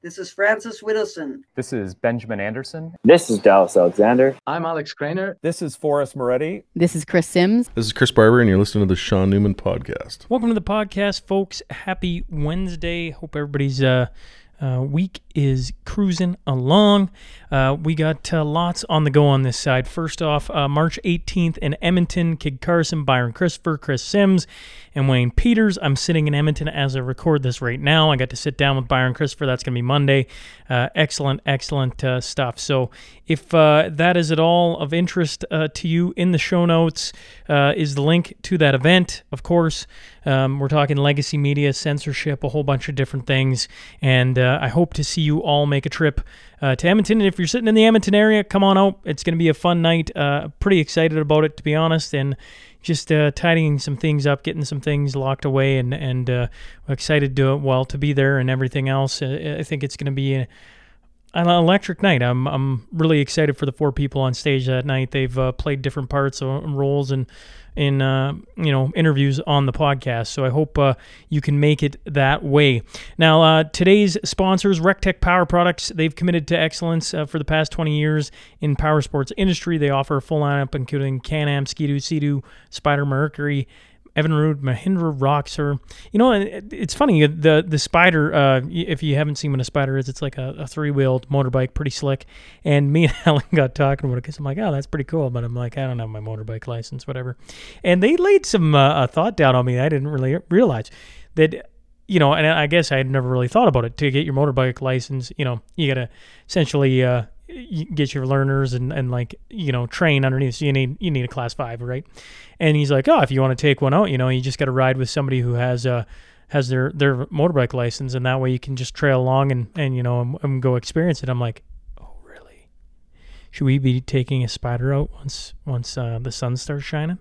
This is Francis Whittleson. This is Benjamin Anderson. This is Dallas Alexander. I'm Alex Krainer. This is Forrest Moretti. This is Chris Sims. This is Chris Barber, and you're listening to the Sean Newman Podcast. Welcome to the podcast, folks. Happy Wednesday. Hope everybody's uh, uh, week is cruising along. Uh, we got uh, lots on the go on this side. First off, uh, March 18th in Edmonton, Kid Carson, Byron Christopher, Chris Sims, and Wayne Peters. I'm sitting in Edmonton as I record this right now. I got to sit down with Byron Christopher. That's going to be Monday. Uh, excellent, excellent uh, stuff. So if that is at all of interest to you, in the show notes is the link to that event, of course. Um, we're talking legacy media, censorship, a whole bunch of different things. And I hope to see you all make a trip uh, to Edmonton. And if you're sitting in the Edmonton area, come on out. It's going to be a fun night. Uh, pretty excited about it, to be honest, and just uh, tidying some things up, getting some things locked away, and and uh, excited to well to be there and everything else. Uh, I think it's going to be. A, an electric night. I'm I'm really excited for the four people on stage that night. They've uh, played different parts and roles and in uh, you know interviews on the podcast. So I hope uh, you can make it that way. Now uh, today's sponsors, RecTech Power Products, they've committed to excellence uh, for the past 20 years in power sports industry. They offer a full lineup including Can-Am, Ski-Doo, Sea-Doo, Spyder, Mercury, Evinrude, Mahindra, Roxor. You know, it's funny the the Spyder. Uh, if you haven't seen what a spider is, it's like a, a three wheeled motorbike, pretty slick. And me and Helen got talking about it because I'm like, oh, that's pretty cool. But I'm like, I don't have my motorbike license, whatever. And they laid some uh, thought down on me. I didn't really realize that you know, and I guess I had never really thought about it. To get your motorbike license, you know, you gotta essentially uh, get your learners and, and like you know train underneath. So you need you need a class five, right? And he's like, oh, if you want to take one out, you know, you just got to ride with somebody who has uh has their their motorbike license, and that way you can just trail along and and you know and, and go experience it. I'm like, oh really? Should we be taking a spider out once once uh, the sun starts shining?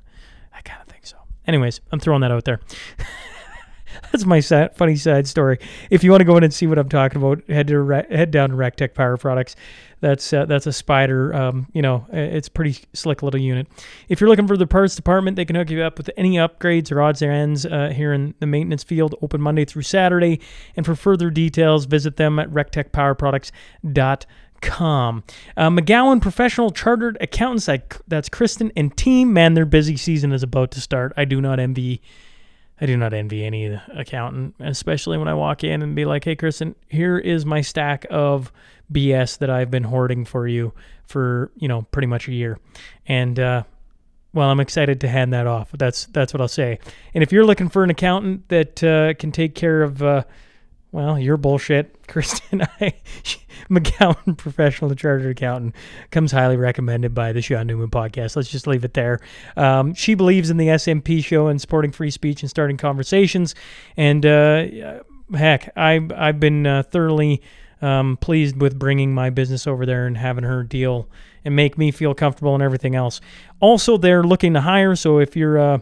I kind of think so. Anyways, I'm throwing that out there. That's my sad, funny side story. If you want to go in and see what I'm talking about, head to head down to RecTech Power Products. That's uh, that's a spider. Um, you know, it's pretty slick little unit. If you're looking for the parts department, they can hook you up with any upgrades or odds or ends uh, here in the maintenance field. Open Monday through Saturday. And for further details, visit them at rectechpowerproducts.com. Uh, McGowan Professional Chartered Accountants, that's Kristen and team. Man, their busy season is about to start. I do not envy I do not envy any accountant, especially when I walk in and be like, "Hey, Kristen, here is my stack of BS that I've been hoarding for you for you know pretty much a year," and uh, well, I'm excited to hand that off. That's that's what I'll say. And if you're looking for an accountant that uh, can take care of uh, well, your bullshit, Kristen. I, McGowan, professional chartered accountant, comes highly recommended by the Sean Newman podcast. Let's just leave it there. Um, she believes in the SNP show and supporting free speech and starting conversations. And uh, heck, I, I've been uh, thoroughly um, pleased with bringing my business over there and having her deal and make me feel comfortable and everything else. Also, they're looking to hire. So if you're uh,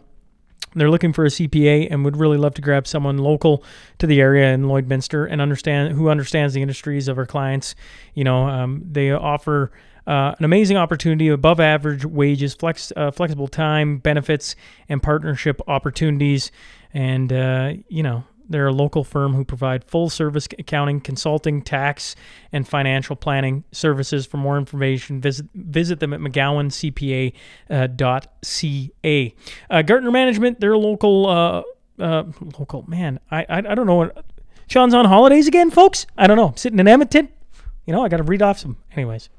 they're looking for a CPA and would really love to grab someone local to the area in Lloydminster and understand who understands the industries of our clients. You know, um, they offer uh, an amazing opportunity, above average wages, flex, uh, flexible time, benefits, and partnership opportunities. And uh, you know, they're a local firm who provide full service accounting, consulting, tax, and financial planning services. For more information, visit visit them at McGowanCPA.ca. Uh, uh, Gartner Management, they're a local uh, uh, local man. I, I I don't know what Sean's on holidays again, folks. I don't know. I'm sitting in Edmonton. You know, I got to read off some. Anyways.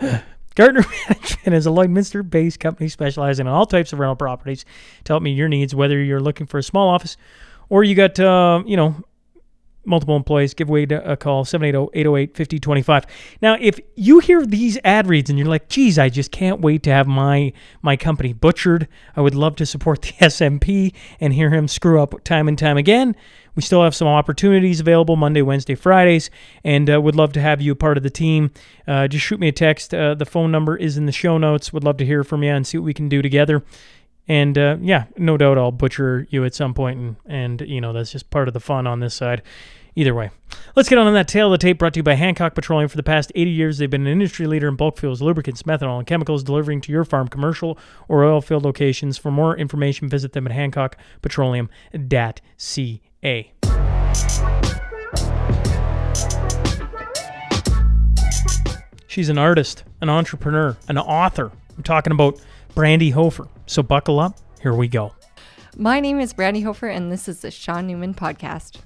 Gartner Management is a Lloydminster based company specializing in all types of rental properties to help meet your needs, whether you're looking for a small office or you got, uh, you know, multiple employees, give away a call 780-808-5025. Now, if you hear these ad reads and you're like, geez, I just can't wait to have my my company butchered. I would love to support the SNP and hear him screw up time and time again. We still have some opportunities available Monday, Wednesday, Fridays, and uh, would love to have you a part of the team. Uh, just shoot me a text. Uh, the phone number is in the show notes. Would love to hear from you and see what we can do together. And uh, yeah, no doubt I'll butcher you at some point, and, and you know that's just part of the fun on this side. Either way, let's get on that tail of the tape brought to you by Hancock Petroleum. For the past 80 years, they've been an industry leader in bulk fuels, lubricants, methanol, and chemicals delivering to your farm, commercial, or oil field locations. For more information, visit them at hancockpetroleum.ca. She's an artist, an entrepreneur, an author. I'm talking about Brandy Hofer. So buckle up. Here we go. My name is Brandy Hofer, and this is the Sean Newman Podcast.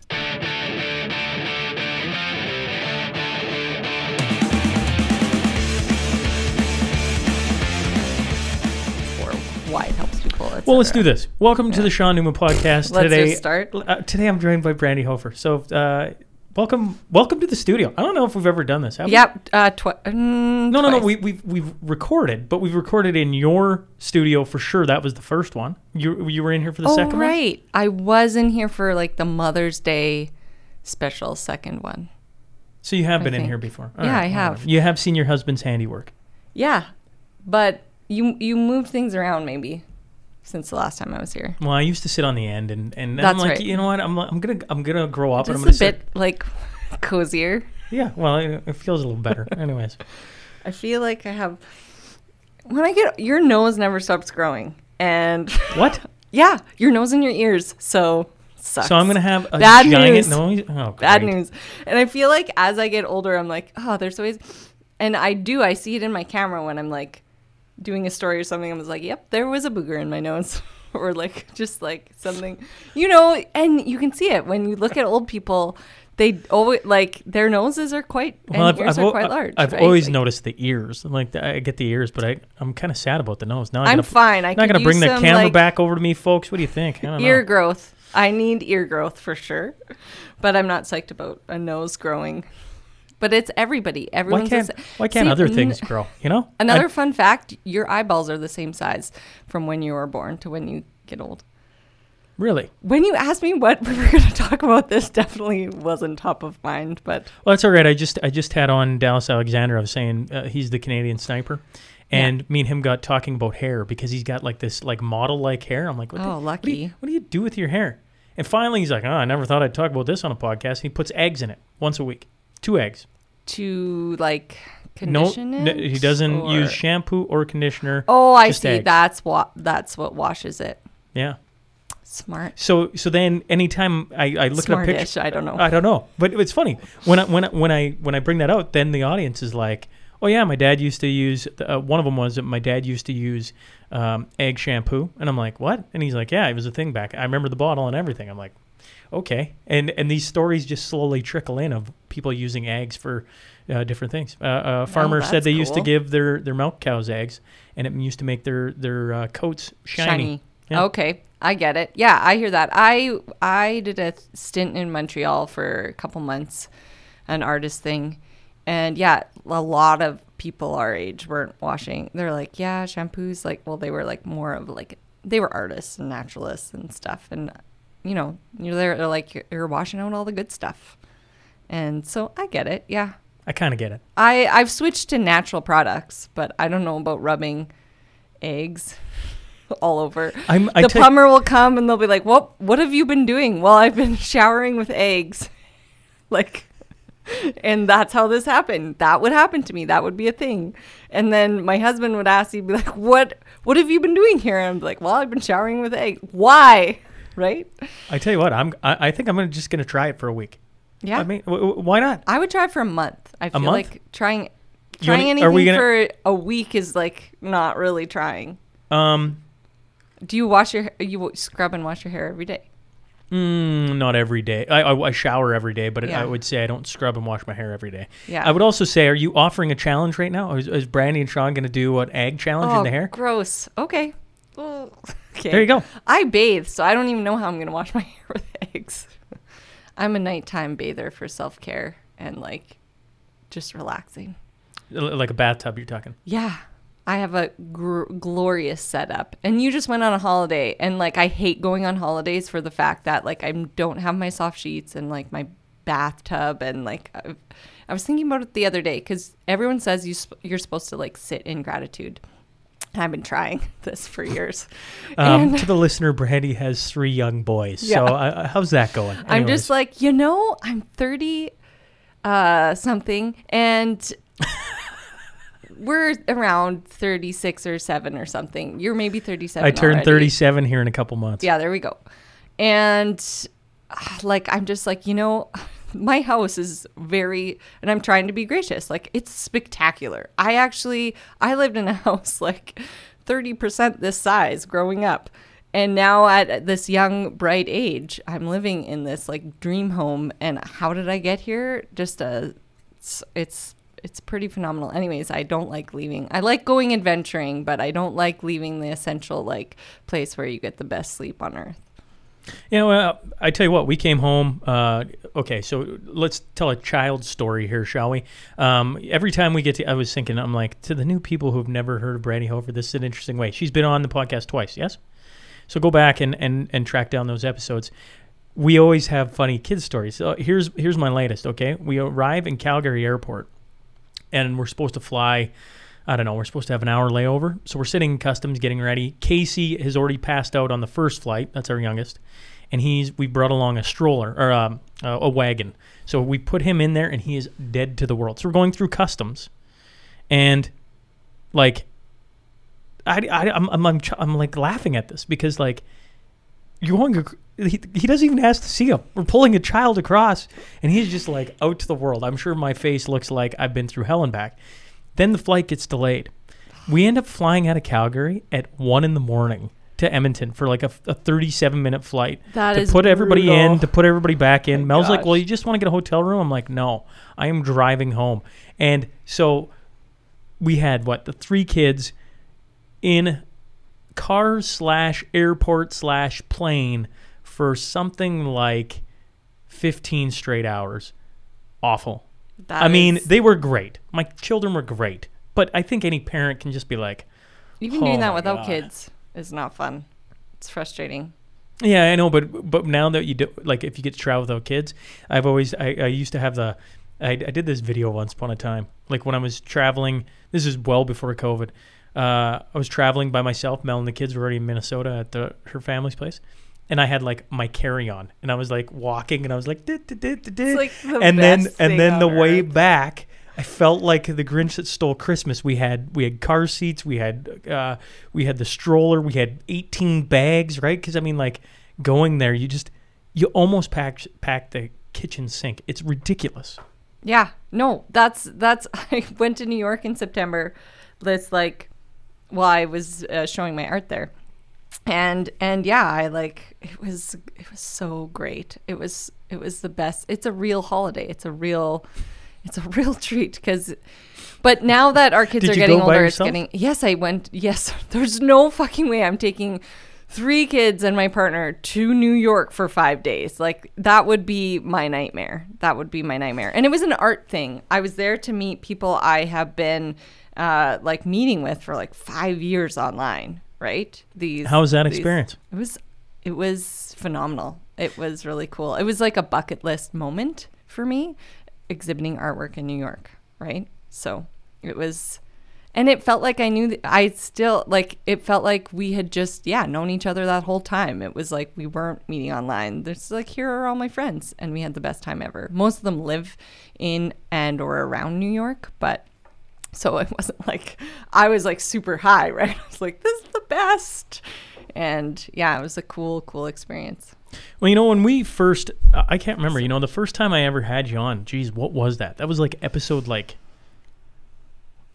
Or why it helps people. Well, let's do this. Welcome to the Sean Newman podcast. Let's today, start. Uh, today, I'm joined by Brandy Hofer. So, uh, welcome, welcome to the studio. I don't know if we've ever done this. have we? Yep. Uh, twi- mm, No, no, no. twice. We, we've we've recorded, but we've recorded in your studio for sure. That was the first one. You you were in here for the oh, second one. right. I was in here for like the Mother's Day special second one. So you have I been in here before. All Yeah, I have. You have seen your husband's handiwork. Yeah, but you you moved things around maybe since the last time I was here. Well, I used to sit on the end, and and I'm like, right. you know what? I'm I'm gonna I'm gonna grow up, and I'm Just a bit like cozier. Yeah, well, it, it feels a little better. Anyways, I feel like I have. When I get your nose never stops growing, and what? yeah, your nose and your ears. So sucks. So I'm gonna have a Bad giant news. noise. Oh, bad news. And I feel like as I get older, I'm like, oh, there's always, and I do. I see it in my camera when I'm like doing a story or something. I was like, yep, there was a booger in my nose. Or like just like something, you know, and you can see it when you look at old people. They always like their noses are quite and Well, I've, ears I've, are quite large. I've right? always Like, noticed the ears. Like I get the ears, but I I'm kind of sad about the nose. Now I I'm gotta, fine. I'm not gonna bring the some, camera like, back over to me, folks. What do you think? Ear know. growth. I need ear growth for sure, but I'm not psyched about a nose growing. But it's everybody. Why Everyone's the can't Why can't See, other things grow? You know. Another I- fun fact: your eyeballs are the same size from when you were born to when you get old. really. When you asked me what we were going to talk about, this definitely wasn't top of mind. But Well, that's all right. I just I just had on Dallas Alexander. I was saying uh, he's the Canadian sniper, and me and him got talking about hair because he's got like this like model like hair. I'm like, what, the- Oh, what do, you, lucky. what do you do with your hair? And finally, he's like, oh, I never thought I'd talk about this on a podcast. He puts eggs in it once a week, two eggs. to like No, condition n- it, he doesn't or- use shampoo or conditioner. Oh, I see. eggs. That's what that's what washes it. Yeah. Smart. So so then anytime I, I look at a picture, I don't know. I don't know, but it's funny when I, when I, when I when I bring that out, then the audience is like, "Oh yeah, my dad used to use." Uh, one of them was that my dad used to use um, egg shampoo, and I'm like, "What?" And he's like, "Yeah, it was a thing back. I remember the bottle and everything." I'm like, "Okay," and and these stories just slowly trickle in of people using eggs for uh, different things. Uh, a farmer said that's they used to give their their milk cows eggs, and it used to make their their uh, coats shiny. Yeah. Okay, I get it. Yeah, I hear that. I I did a stint in Montreal for a couple months, an artist thing, and yeah, a lot of people our age weren't washing. They're like, yeah, shampoos. Like, well, they were like more of like they were artists and naturalists and stuff, and you know, you're there. They're like you're, you're washing out all the good stuff, and so I get it. Yeah, I kind of get it. I I've switched to natural products, but I don't know about rubbing eggs all over. I'm, I the plumber will come and they'll be like, "What? What have you been doing?" Well, I've been showering with eggs, like, and that's how this happened. That would happen to me. That would be a thing. And then my husband would ask, he'd be like, "What? What have you been doing here?" And I'm like, "Well, I've been showering with eggs. Why?" Right? I tell you what, I'm. I, I think I'm gonna just gonna try it for a week. Yeah. I mean, w- w- why not? I would try it for a month. I feel month? like trying trying wanna- anything gonna- for a week is like not really trying. Um, Do you wash your you scrub and wash your hair every day? mm, not every day. I, I, I shower every day, but Yeah. I would say I don't scrub and wash my hair every day. Yeah. I would also say, are you offering a challenge right now? Is, is Brandy and Sean gonna do an egg challenge in the hair? Oh, gross. Okay. Well, okay. There you go. I bathe, so I don't even know how I'm gonna wash my hair with eggs. I'm a nighttime bather for self care and like just relaxing. Like a bathtub, you're talking. Yeah. I have a gr- glorious setup. And you just went on a holiday and like I hate going on holidays for the fact that like I don't have my soft sheets and like my bathtub and like I've, I was thinking about it the other day cuz everyone says you sp- you're supposed to like sit in gratitude. I've been trying this for years. Um, And- to the listener, Brandy has three young boys. So uh, how's that going? I'm just like, you know, I'm 30 uh something and we're around 36 or 7 or something. You're maybe 37 I turned already. 37 here in a couple months. Yeah, there we go. And ah, like I'm just like, you know, my house is very and I'm trying to be gracious. Like it's spectacular. I actually I lived in a house like 30% this size growing up. And now at this young bright age, I'm living in this like dream home and how did I get here? Just a it's it's, it's pretty phenomenal. Anyways, I don't like leaving. I like going adventuring, but I don't like leaving the essential like place where you get the best sleep on earth. Yeah, well, I tell you what, we came home. Uh, okay, so let's tell a child story here, shall we? Um, every time we get to, I was thinking, I'm like, to the new people who've never heard of Brandy Hofer, this is an interesting way. She's been on the podcast twice, yes? So go back and, and, and track down those episodes. We always have funny kids stories. So here's here's my latest. Okay, we arrive in Calgary Airport, and we're supposed to fly. I don't know. We're supposed to have an hour layover, so we're sitting in customs, getting ready. Casey has already passed out on the first flight. That's our youngest, and he's we brought along a stroller or um, a, a wagon. So we put him in there, and he is dead to the world. So we're going through customs, and like, I, I I'm, I'm I'm I'm like laughing at this because like you're going. He, he doesn't even ask to see him. We're pulling a child across, and he's just like out to the world. I'm sure my face looks like I've been through hell and back. Then the flight gets delayed. We end up flying out of Calgary at one in the morning to Edmonton for like a, a 37 minute flight That to is put everybody in, to put everybody back in. Oh Mel's like, "Well, you just want to get a hotel room?" I'm like, "No, I am driving home." And so we had what the three kids in car slash airport slash plane for something like 15 straight hours. Awful. That I mean, they were great. My children were great. But I think any parent can just be like, even Oh doing that without God. kids is not fun. It's frustrating. Yeah, I know, but but now that you do, like, if you get to travel without kids, I've always I, I used to have the, I, I did this video once upon a time, like when I was traveling. This is well before COVID. Uh, I was traveling by myself. Mel and the kids were already in Minnesota at the her family's place, and I had like my carry on, and I was like walking, and I was like, "Dit, dit, dit, dit, dit." like the and then and then the on way earth. back. I felt like the Grinch that stole Christmas. We had we had car seats, we had uh, we had the stroller, we had eighteen bags, right? Because I mean, like going there, you just you almost pack pack the kitchen sink. It's ridiculous. Yeah, no, that's that's. I went to New York in September. This like, well, I was uh, showing my art there, and and yeah, I like it was it was so great. It was it was the best. It's a real holiday. It's a real, it's a real treat because. But now that our kids Did are getting older, it's getting. Yes, I went. Yes, there's no fucking way I'm taking three kids and my partner to New York for five days. Like that would be my nightmare. That would be my nightmare. And it was an art thing. I was there to meet people I have been uh, like meeting with for like five years online. Right? These. How was that these- experience? It was. It was phenomenal. It was really cool. It was like a bucket list moment for me, exhibiting artwork in New York. Right? So it was and it felt like I knew that I still like it felt like we had just yeah known each other that whole time. It was like we weren't meeting online. There's like here are all my friends, and we had the best time ever. Most of them live in and or around New York, but so it wasn't like I was like super high, right? I was like this is the best, and yeah, it was a cool cool experience. Well, you know, when we first, I can't remember. You know, the first time I ever had you on, geez, what was that? That was like episode like.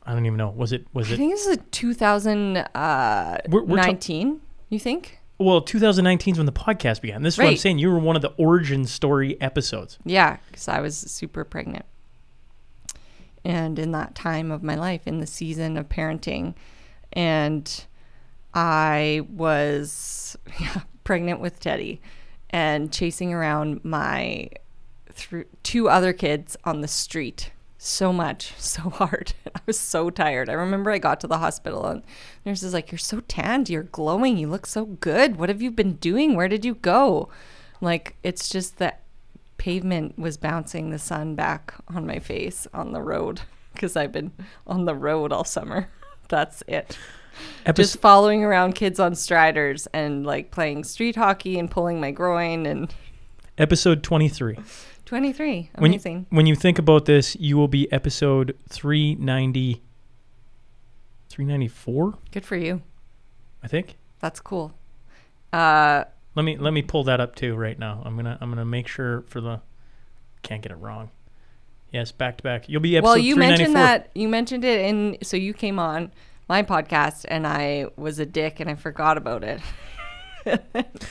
I don't even know. Was it? Was it? I think this is a 2019. Uh, we're- we're ta- you think? Well, 2019 is when the podcast began. This is what I'm saying. You were one of the origin story episodes. Yeah, because I was super pregnant. And in that time of my life, in the season of parenting, and I was yeah, pregnant with Teddy and chasing around my through two other kids on the street so much, so hard. I was so tired. I remember I got to the hospital and the nurse is like, You're so tanned, you're glowing, you look so good. What have you been doing? Where did you go? Like, it's just that pavement was bouncing the sun back on my face on the road because I've been on the road all summer. That's it. Episode, Just following around kids on striders and like playing street hockey and pulling my groin and episode 23. 23. When you, Amazing. when you think about this, you will be episode 390, 394, Good for you. I think. That's cool. Uh, Let me let me pull that up too right now. I'm gonna I'm gonna make sure for the can't get it wrong. Yes, back to back. You'll be episode well, you mentioned that you mentioned it, and so you came on my podcast, and I was a dick, and I forgot about it.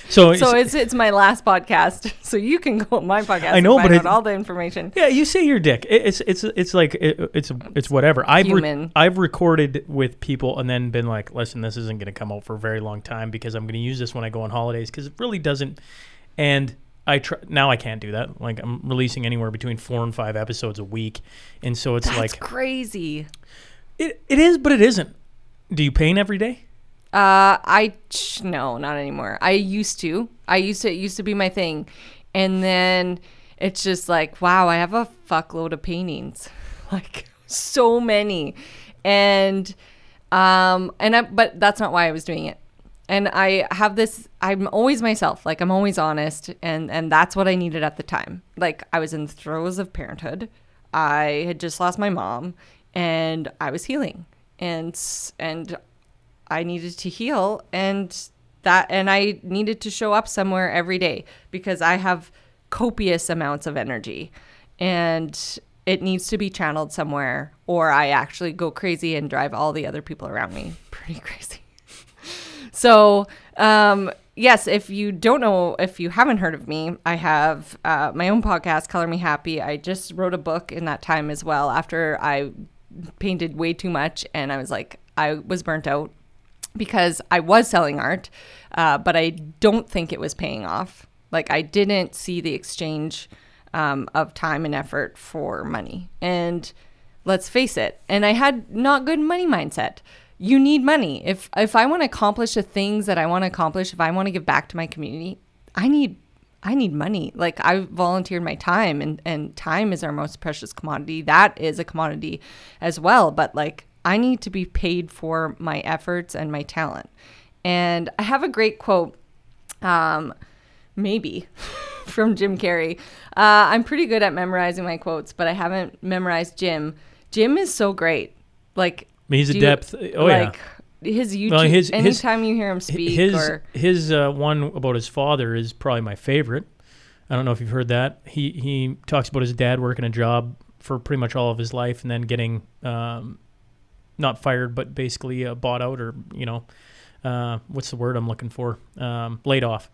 So, So it's it's my last podcast, so you can go on my podcast. I know, but it- all the information. Yeah, you say you're dick. It- It's it's it's like it, it's it's whatever. I've re- I've recorded with people and then been like, listen, this isn't going to come out for a very long time because I'm going to use this when I go on holidays because it really doesn't. And I try now I can't do that. Like I'm releasing anywhere between four and five episodes a week, and so it's That's like crazy. it it is, but it isn't. Do you paint every day? Uh, I no, not anymore. I used to. I used to. It used to be my thing, and then it's just like, wow, I have a fuckload of paintings, like so many, and um, and I, but that's not why I was doing it. And I have this. I'm always myself. Like I'm always honest, and and that's what I needed at the time. Like I was in the throes of parenthood. I had just lost my mom, and I was healing, and and I needed to heal and that and I needed to show up somewhere every day because I have copious amounts of energy and it needs to be channeled somewhere or I actually go crazy and drive all the other people around me pretty crazy. So, um, yes, if you don't know, if you haven't heard of me, I have uh, my own podcast, Color Me Happy. I just wrote a book in that time as well after I painted way too much and I was like, I was burnt out because I was selling art, uh, but I don't think it was paying off. Like, I didn't see the exchange um, of time and effort for money. And let's face it, and I had not good money mindset. You need money. If if I want to accomplish the things that I want to accomplish, if I want to give back to my community, I need I need money. Like I volunteered my time and and time is our most precious commodity. That is a commodity as well, but like I need to be paid for my efforts and my talent. And I have a great quote um maybe from Jim Carrey. Uh, I'm pretty good at memorizing my quotes, but I haven't memorized Jim. Jim is so great. Like He's a do you- depth. Oh yeah. like his YouTube. Well, his- his- anytime you hear him speak, his or his uh, one about his father is probably my favorite. I don't know if you've heard that. He he talks about his dad working a job for pretty much all of his life and then getting um, not fired, but basically uh, bought out or you know uh, what's the word I'm looking for? Um, laid off.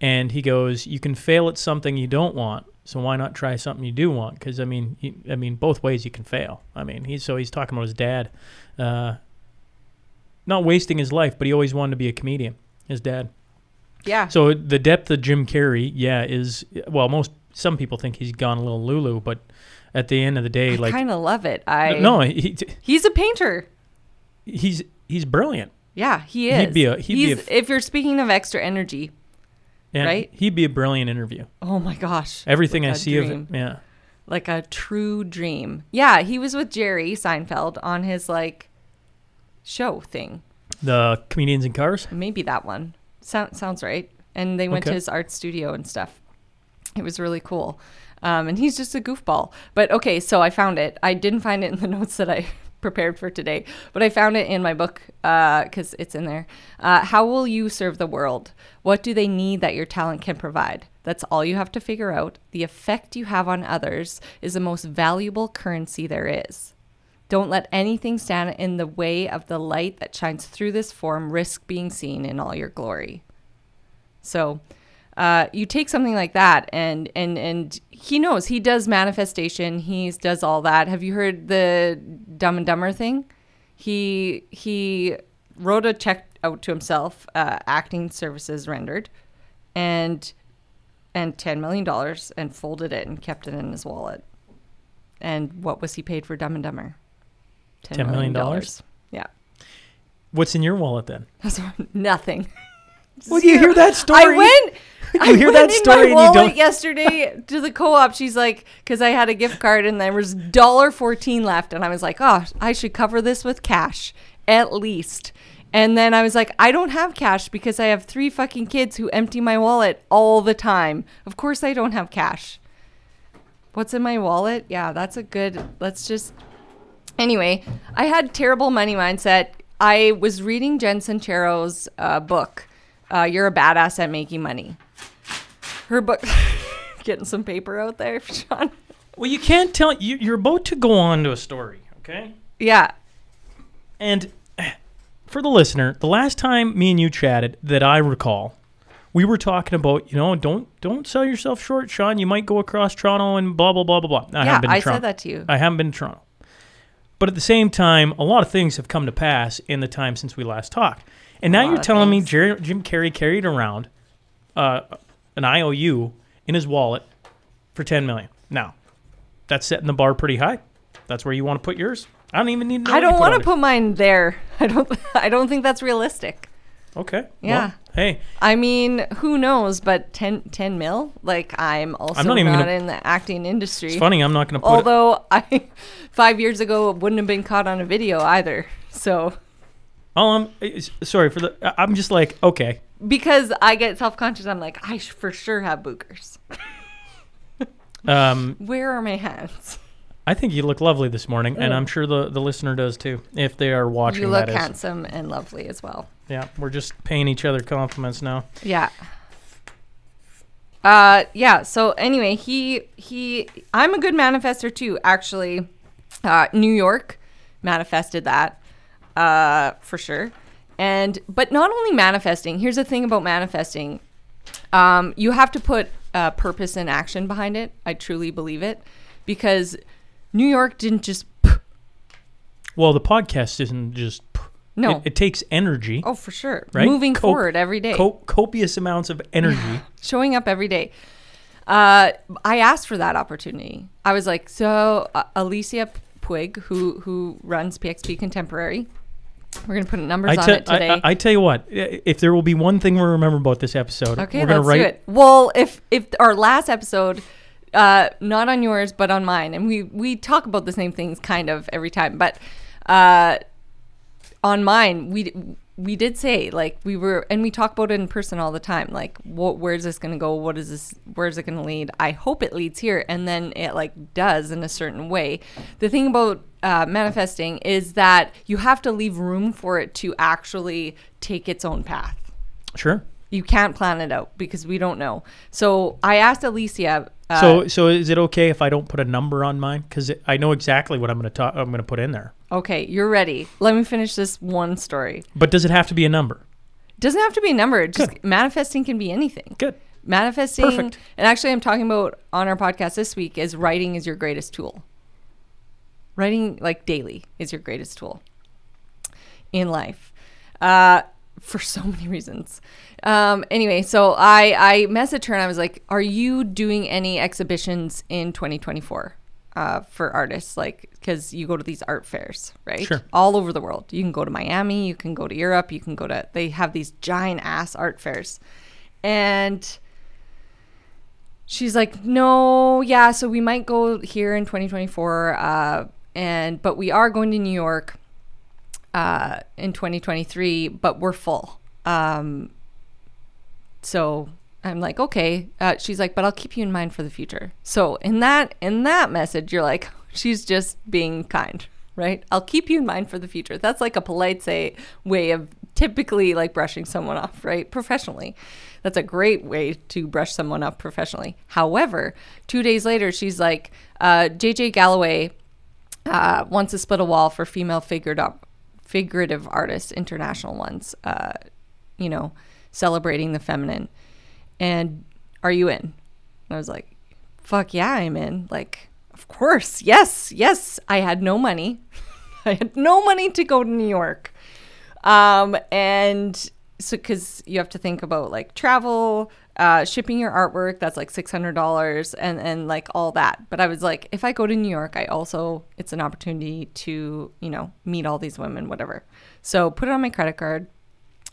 And he goes, "You can fail at something you don't want, so why not try something you do want? Because I mean, you, I mean, both ways you can fail. I mean, he's so he's talking about his dad, uh, not wasting his life, but he always wanted to be a comedian. His dad. yeah, So the depth of Jim Carrey, yeah, is well, most some people think he's gone a little lulu, but at the end of the day, I like kind of love it. I no, he, he's a painter. he's he's brilliant. Yeah, he is. He'd be a- he'd be a if you're speaking of extra energy, And Right? He'd be a brilliant interview. oh my gosh, Everything I see of him, yeah. like a true dream. Yeah, he was with Jerry Seinfeld on his like show thing. The comedians in cars. Maybe that one. Sound, sounds right. And they went to his art studio and stuff. It was really cool. Um, and he's just a goofball. But okay, so I found it. I didn't find it in the notes that I prepared for today, but I found it in my book because it's in there. Uh, How will you serve the world? What do they need that your talent can provide? That's all you have to figure out. The effect you have on others is the most valuable currency there is. Don't let anything stand in the way of the light that shines through this form, risk being seen in all your glory. So uh, you take something like that and and and he knows he does manifestation he does all that have you heard the dumb and dumber thing he he wrote a check out to himself uh, acting services rendered and and 10 million dollars and folded it and kept it in his wallet and what was he paid for dumb and dumber $10 million? yeah What's in your wallet then? nothing Well, you hear that story? I went. I hear that story my and you wallet don't- yesterday to the co-op. She's like, because I had a gift card and there was dollar fourteen left, and I was like, oh, I should cover this with cash at least. And then I was like, I don't have cash because I have three fucking kids who empty my wallet all the time. Of course, I don't have cash. What's in my wallet? Yeah, that's a good. Let's just Anyway, I had terrible money mindset. I was reading Jen Sincero's uh, book, uh, You're a Badass at Making Money. Her book, getting some paper out there, Sean. Well, you can't tell. You, you're about to go on to a story, okay? Yeah. And for the listener, the last time me and you chatted that I recall, we were talking about, you know, don't don't sell yourself short, Sean. You might go across Toronto and blah blah blah blah blah. I yeah, haven't been to I Toronto. said that to you. I haven't been to Toronto. But at the same time, a lot of things have come to pass in the time since we last talked. And now you're telling me. Jer- Jim Carrey carried around uh, an IOU in his wallet for 10 million. Now, that's setting the bar pretty high. That's where you want to put yours. I don't even need to know I don't want to put mine there. I don't. I don't think that's realistic. Okay. Yeah. Well, hey, I mean, who knows? But 10, 10 mil. Like I'm also I'm not even not gonna- in the acting industry. it's funny. I'm not going to put. Although I, five years ago, wouldn't have been caught on a video either. So. Oh, I'm eh, sorry for the. I'm just like okay. Because I get self conscious, I'm like, I for sure have boogers. Um, Where are my hands? I think you look lovely this morning, and I'm sure the the listener does too, if they are watching. You look that is. handsome and lovely as well. Yeah, we're just paying each other compliments now. Yeah. Uh yeah, so anyway, he he I'm a good manifester too, actually. Uh New York manifested that. Uh for sure. And but not only manifesting, here's the thing about manifesting. Um you have to put uh purpose and action behind it. I truly believe it because New York didn't just Well, the podcast isn't just. no. It, it takes energy. oh, for sure. right? Moving Co- forward every day. co- copious amounts of energy. showing up every day. Uh, I asked for that opportunity. I was like, so uh, Alicia Puig, who who runs PXP Contemporary, we're gonna put numbers I, on it today. I, I, I tell you what, if there will be one thing we remember about this episode, okay, we're gonna let's write. do it. Well, if if our last episode, uh, not on yours but on mine, and we we talk about the same things kind of every time, but uh, on mine we we did say like we were and we talk about it in person all the time like what where's this going to go what is this where's it going to lead i hope it leads here and then it like does in a certain way the thing about uh, manifesting is that you have to leave room for it to actually take its own path Sure. you can't plan it out because we don't know so i asked alicia uh, so, so is it okay if I don't put a number on mine? Because I know exactly what I'm gonna talk. I'm gonna put in there. Okay you're ready let me finish this one story But does it have to be a number? doesn't have to be a number just Good. manifesting can be anything Good. manifesting Perfect. and actually i'm talking about on our podcast this week is writing is your greatest tool writing like daily is your greatest tool in life uh, for so many reasons um, anyway so i i messaged her and i was like are you doing any exhibitions in 2024 uh, for artists like because you go to these art fairs right? Sure. all over the world. You can go to miami you can go to europe you can go to they have these giant ass art fairs. And she's like no yeah so we might go here in 2024 uh, and but we are going to new york uh, in 2023 but we're full. Um, so i'm like okay. Uh, she's like but i'll keep you in mind for the future. So in that in that message you're like she's just being kind right? I'll keep you in mind for the future. That's like a polite say way of typically like brushing someone off right? Professionally. That's a great way to brush someone off professionally. However two days later she's like uh, jj galloway uh, wants to split a wall for female figurative figurative artists, international ones. Uh, you know, celebrating the feminine. And are you in? And I was like, fuck yeah, I'm in. Like, of course, yes, yes. I had no money. I had no money to go to New York. Um, and so, because you have to think about like travel, uh, shipping your artwork, that's like $600 and, and like all that. But I was like, if I go to New York, I also, it's an opportunity to, you know, meet all these women, whatever. So put it on my credit card,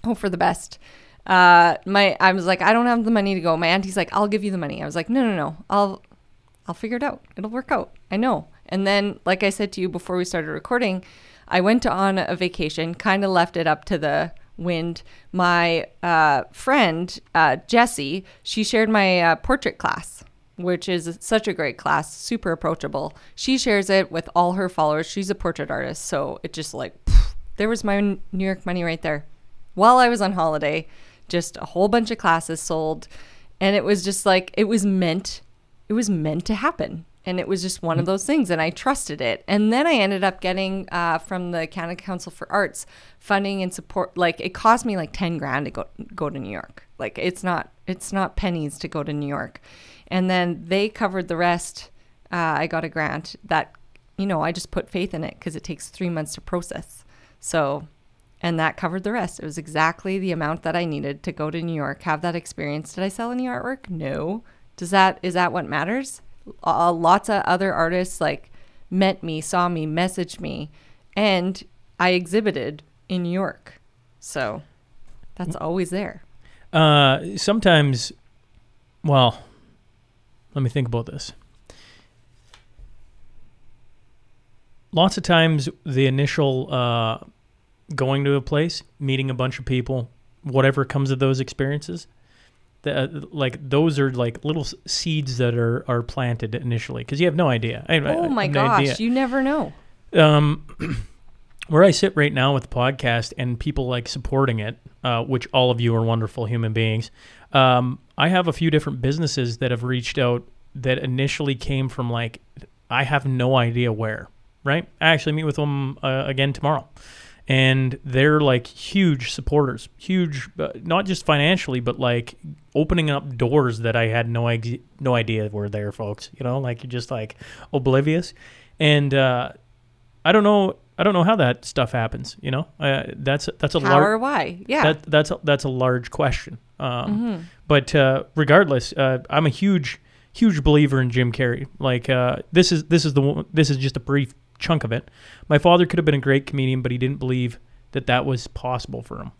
hope for the best. Uh, my, I was like, I don't have the money to go. My auntie's like, I'll give you the money. I was like, no, no, no, I'll, I'll figure it out. It'll work out. I know. And then, like I said to you before we started recording, I went on a vacation, kind of left it up to the wind. My uh, friend, uh, Jessie, she shared my uh, portrait class, which is such a great class, super approachable. She shares it with all her followers. She's a portrait artist. So it just like, pff, there was my New York money right there. While I was on holiday, just a whole bunch of classes sold. And it was just like, it was meant it was meant to happen. And it was just one of those things, and I trusted it. And then I ended up getting uh, from the Canada Council for Arts funding and support. Like it cost me like ten grand to go go to New York. Like it's not it's not pennies to go to New York. And then they covered the rest. Uh, I got a grant that, you know, I just put faith in it because it takes three months to process. So, and that covered the rest. It was exactly the amount that I needed to go to New York, have that experience. Did I sell any artwork? No. Does that is that what matters? Uh, lots of other artists like met me, saw me, messaged me, and I exhibited in New York. So that's always there. Uh, sometimes, well, let me think about this. Lots of times, the initial uh, going to a place, meeting a bunch of people, whatever comes of those experiences, the, uh, like those are like little seeds that are are planted initially because you have no idea. I, Oh my gosh, idea. you never know. um, where I sit right now with the podcast and people like supporting it, uh, which all of you are wonderful human beings. Um, I have a few different businesses that have reached out that initially came from like I have no idea where. Right? I actually meet with them uh, again tomorrow, and they're like huge supporters, huge, uh, not just financially, but like opening up doors that I had no ex- no idea were there, folks. You know, like you're just like oblivious, and uh, I don't know. I don't know how that stuff happens. You know, uh, that's that's a How large or why? Yeah. that that's a, that's a large question. Um, But uh, regardless, uh, I'm a huge huge believer in Jim Carrey. Like uh, this is this is the one- this is just a brief chunk of it. My father could have been a great comedian, but he didn't believe that that was possible for him,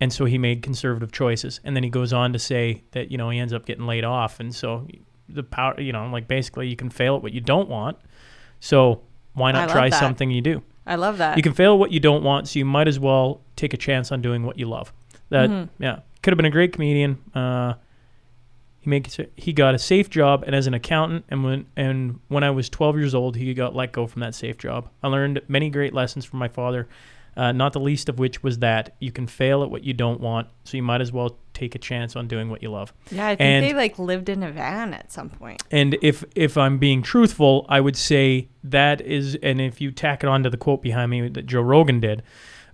and so he made conservative choices. And then he goes on to say that you know he ends up getting laid off, and so the power you know like basically you can fail at what you don't want. So why not try that. something you do? I love that. You can fail at what you don't want, so you might as well take a chance on doing what you love. That Mm-hmm. yeah, could have been a great comedian. Uh, he makes he got a safe job and as an accountant, and when and when I was 12 years old, he got let go from that safe job. I learned many great lessons from my father. Uh, not the least of which was that you can fail at what you don't want, so you might as well take a chance on doing what you love. yeah, I think and- they like lived in a van at some point. And if if I'm being truthful, I would say that is, and if you tack it onto the quote behind me that Joe Rogan did,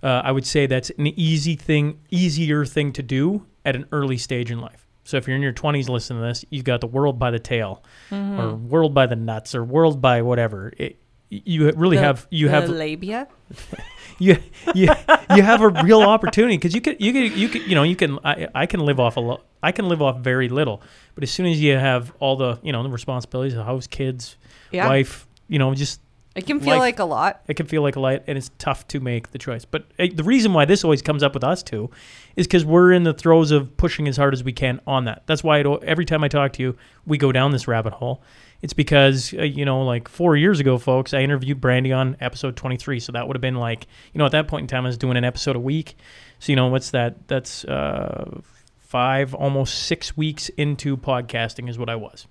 uh, I would say that's an easy thing, easier thing to do at an early stage in life. So if you're in your 20s listening to this, you've got the world by the tail, mm-hmm. or world by the nuts, or world by whatever. It, you really The- have you the have labia. you you you have a real opportunity because you could you could you could you know you can I, I can live off a lot I can live off very little but as soon as you have all the you know the responsibilities of house kids Yeah. wife you know just It can feel life- like a lot. it can feel like a light and it's tough to make the choice. But uh, the reason why this always comes up with us too is because we're in the throes of pushing as hard as we can on that. That's why it, every time i talk to you we go down this rabbit hole. It's because uh, you know like four years ago folks i interviewed brandy on episode 23 so that would have been like you know at that point in time i was doing an episode a week. So you know what's that? That's uh five almost six weeks into podcasting is what i was.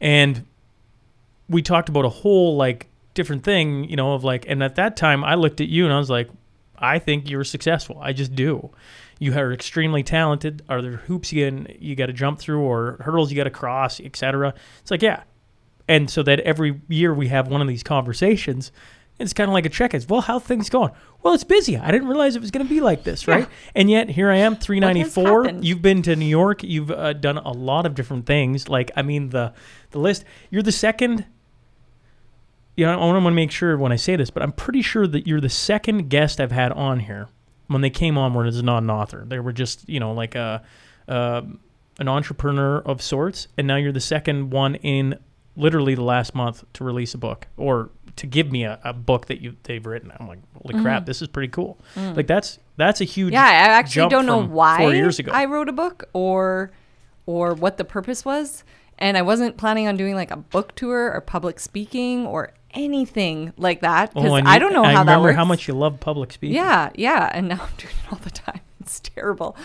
And we talked about a whole like different thing, you know, of like, and at that time I looked at you and I was like, I think you're successful. I just do. You are extremely talented. Are there hoops you can, you got to jump through or hurdles you got to cross, etc. It's like, yeah. And so that every year we have one of these conversations. It's kind of like a check-in. Well, how things going? Well, it's busy. I didn't realize it was going to be like this, right? And yet here I am, 394. You've been to New York. You've uh, done a lot of different things. Like, I mean, the the list. You're the second you know, I want to make sure when I say this, but I'm pretty sure that you're the second guest I've had on here when they came on where it's not an author. They were just, you know, like a, uh, an entrepreneur of sorts, and now you're the second one in literally the last month to release a book or to give me a, a book that you they've written. I'm like, holy crap, this is pretty cool. Like that's that's a huge Mm. Yeah, I actually don't know why four years ago. I wrote a book or or what the purpose was. And I wasn't planning on doing like a book tour or public speaking or anything like that because Oh, I don't know I how that remember works. how much you love public speaking. Yeah, yeah, and now I'm doing it all the time. It's terrible.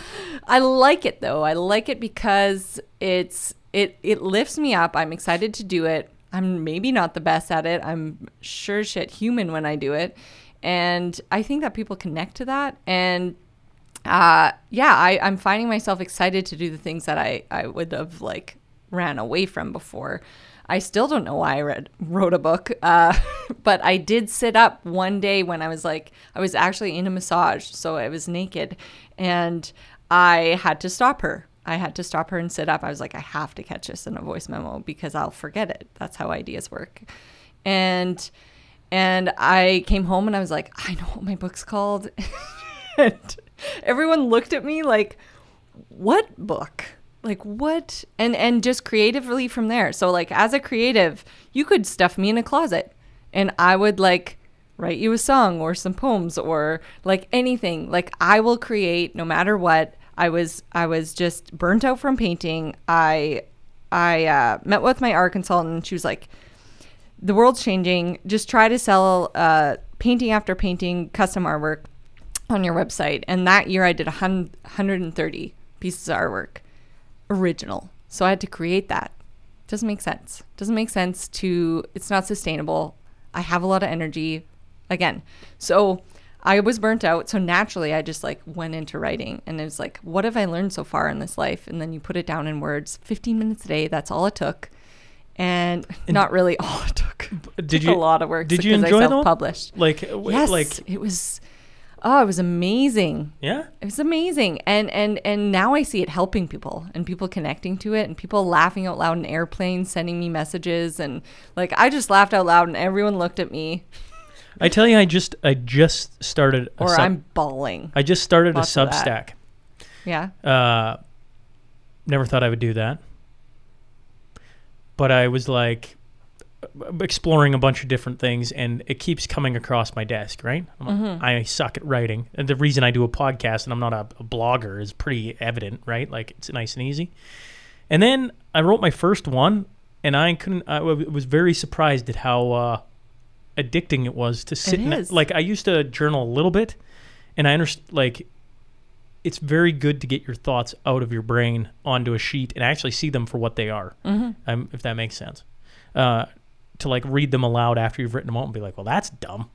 I like it though. I like it because it's it it lifts me up. I'm excited to do it. I'm maybe not the best at it. I'm sure shit human when I do it. And I think that people connect to that and uh yeah, I I'm finding myself excited to do the things that I I would have like ran away from before. I still don't know why I read wrote a book, uh, but I did sit up one day when I was like I was actually in a massage, so I was naked, and I had to stop her. I had to stop her and sit up. I was like, I have to catch this in a voice memo because I'll forget it. That's how ideas work, and and I came home and I was like, I know what my book's called, and everyone looked at me like, what book? like what and and just creatively from there so like as a creative you could stuff me in a closet and i would like write you a song or some poems or like anything like i will create no matter what i was i was just burnt out from painting i i uh, met with my art consultant and she was like the world's changing just try to sell uh, painting after painting custom artwork on your website and that year i did 100, 130 pieces of artwork original. So I had to create that. Doesn't make sense. Doesn't make sense to, it's not sustainable. I have a lot of energy. Again, so I was burnt out. So naturally, I just like went into writing and it was like, what have I learned so far in this life? And then you put it down in words 15 minutes a day. That's all it took. And, not really all it took. It Did took you a lot of work Did you enjoy I self-published. Like, w- Yes, like, it was. Oh, it was amazing. yeah. It was amazing. And and and now I see it helping people and people connecting to it and people laughing out loud in airplanes, sending me messages and like I just laughed out loud and everyone looked at me I tell you, I just, I just started. A or sub- I'm bawling. I just started Lots a. Substack. Yeah. Uh, never thought I would do that. But I was like exploring a bunch of different things and it keeps coming across my desk, right? Like, Mm-hmm. I suck at writing. And the reason I do a podcast and I'm not a, a blogger is pretty evident, right? Like it's nice and easy. And then I wrote my first one and I couldn't, I w- was very surprised at how uh, addicting it was to sit in is. Like I used to journal a little bit and I understand, like, it's very good to get your thoughts out of your brain onto a sheet and actually see them for what they are, Mm-hmm. um, if that makes sense. Uh, to like read them aloud after you've written them out and be like, well, that's dumb,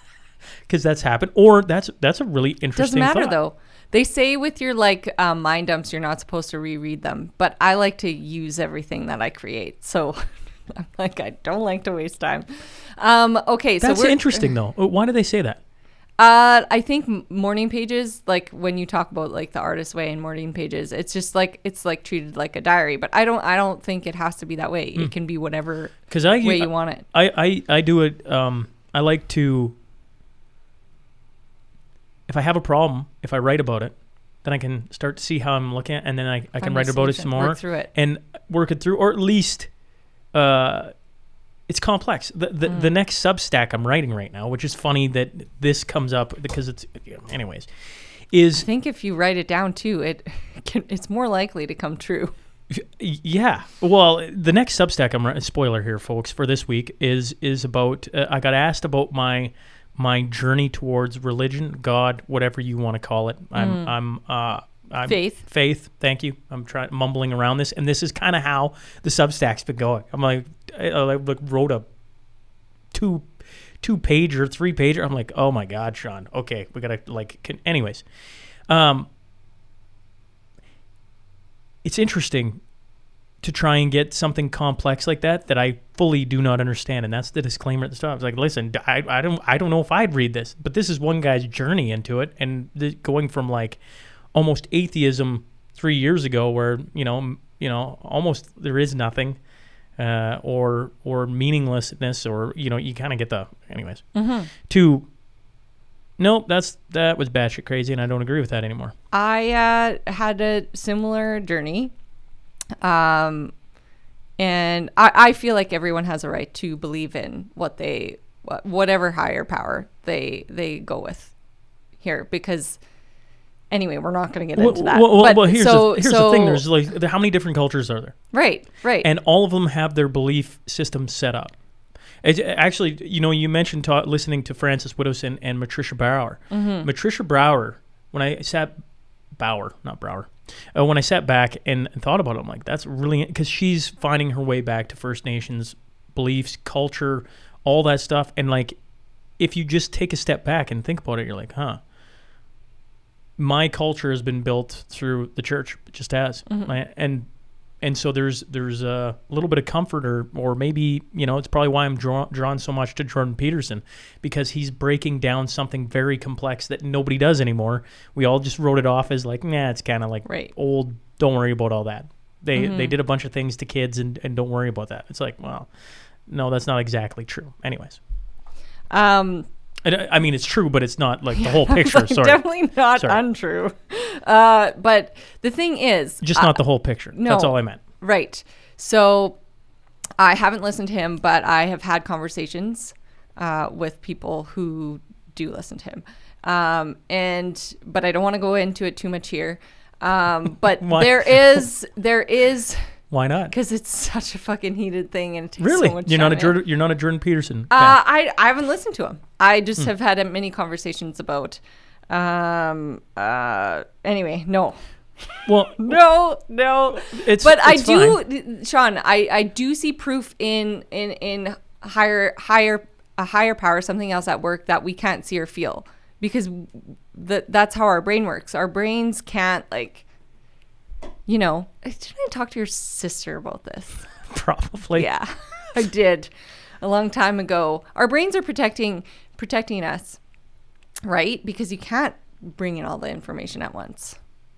because that's happened, or that's that's a really interesting. Doesn't matter thought. though. They say with your like um, mind dumps, you're not supposed to reread them, but I like to use everything that I create. So I'm like, I don't like to waste time. Um, okay, so That's we're interesting though. Uh, Why do they say that? Uh, I think morning pages, like when you talk about like the artist way and morning pages, it's just like it's like treated like a diary. But I don't, I don't think it has to be that way. It can be whatever Because I way you want it. I, I I do it. Um, I like to. If I have a problem, if I write about it, then I can start to see how I'm looking at, and then I, I can write about it some more work through it. and work it through, or at least, uh, it's complex. The the, Mm. the next Substack I'm writing right now, which is funny that this comes up because it's, anyways, is I think if you write it down too, it can, it's more likely to come true. Yeah. Well, the next Substack I'm writing, spoiler here, folks, for this week is is about. Uh, I got asked about my my journey towards religion, God, whatever you want to call it. I'm I'm uh. I'm. Faith. faith. Thank you. I'm trying mumbling around this, and this is kind of how the Substack's been going. I'm like, I, I like wrote a two two page or three pager. I'm like, oh my god, Sean. Okay, we gotta like. Can, anyways, um, it's interesting to try and get something complex like that that I fully do not understand, and that's the disclaimer at the start. I was like, listen, I, I don't I don't know if I'd read this, but this is one guy's journey into it, and the, going from like almost atheism three years ago, where you know you know almost there is nothing, uh, or or meaninglessness, or you know you kind of get the anyways. To nope, that's that was batshit crazy, and I don't agree with that anymore. I uh, had a similar journey. Um, and I, I feel like everyone has a right to believe in what they, wha- whatever higher power they, they go with here because anyway, we're not going to get into that. well, well, But well, here's, so- the, here's so- the thing. There's like how many different cultures are there? right, right. and all of them have their belief system set up. It, actually, you know, you mentioned ta- listening to Frances Widdowson and Matricia Brower. Mm-hmm. Matricia Brower, when I sat Bauer, not Brower, uh, when I sat back and, and thought about it, I'm like, that's really because she's finding her way back to First Nations beliefs, culture, all that stuff, and like, if you just take a step back and think about it, you're like, huh. My culture has been built through the church, it just has, Mm-hmm. And and so there's there's a little bit of comfort, or or maybe you know it's probably why I'm drawn drawn so much to Jordan Peterson because he's breaking down something very complex that nobody does anymore. We all just wrote it off as like, nah, it's kind of like Right. old. Don't worry about all that. They they did a bunch of things to kids and and don't worry about that. It's like, well, no, that's not exactly true. Anyways. Um, I, I mean, it's true, but it's not like the whole picture. like, Sorry, definitely not Sorry. untrue. Uh, but the thing is, just not the whole picture. That's all I meant. Right. So I haven't listened to him, but I have had conversations uh, with people who do listen to him. Um, and but I don't want to go into it too much here. Um, but there is there is Why not? because it's such a fucking heated thing and it takes Really, so much you're not a. Jordan, you're not a Jordan Peterson fan. Uh, I I haven't listened to him. I just Hmm. have had many conversations about. Um. Uh. Anyway, no, well, no, no. it's but I it's do, fine. Sean. I I do see proof in in in higher higher a higher power, something else at work that we can't see or feel because that that's how our brain works. Our brains can't like. You know, did I talk to your sister about this? probably. Yeah, I did a long time ago. Our brains are protecting protecting us, right? Because you can't bring in all the information at once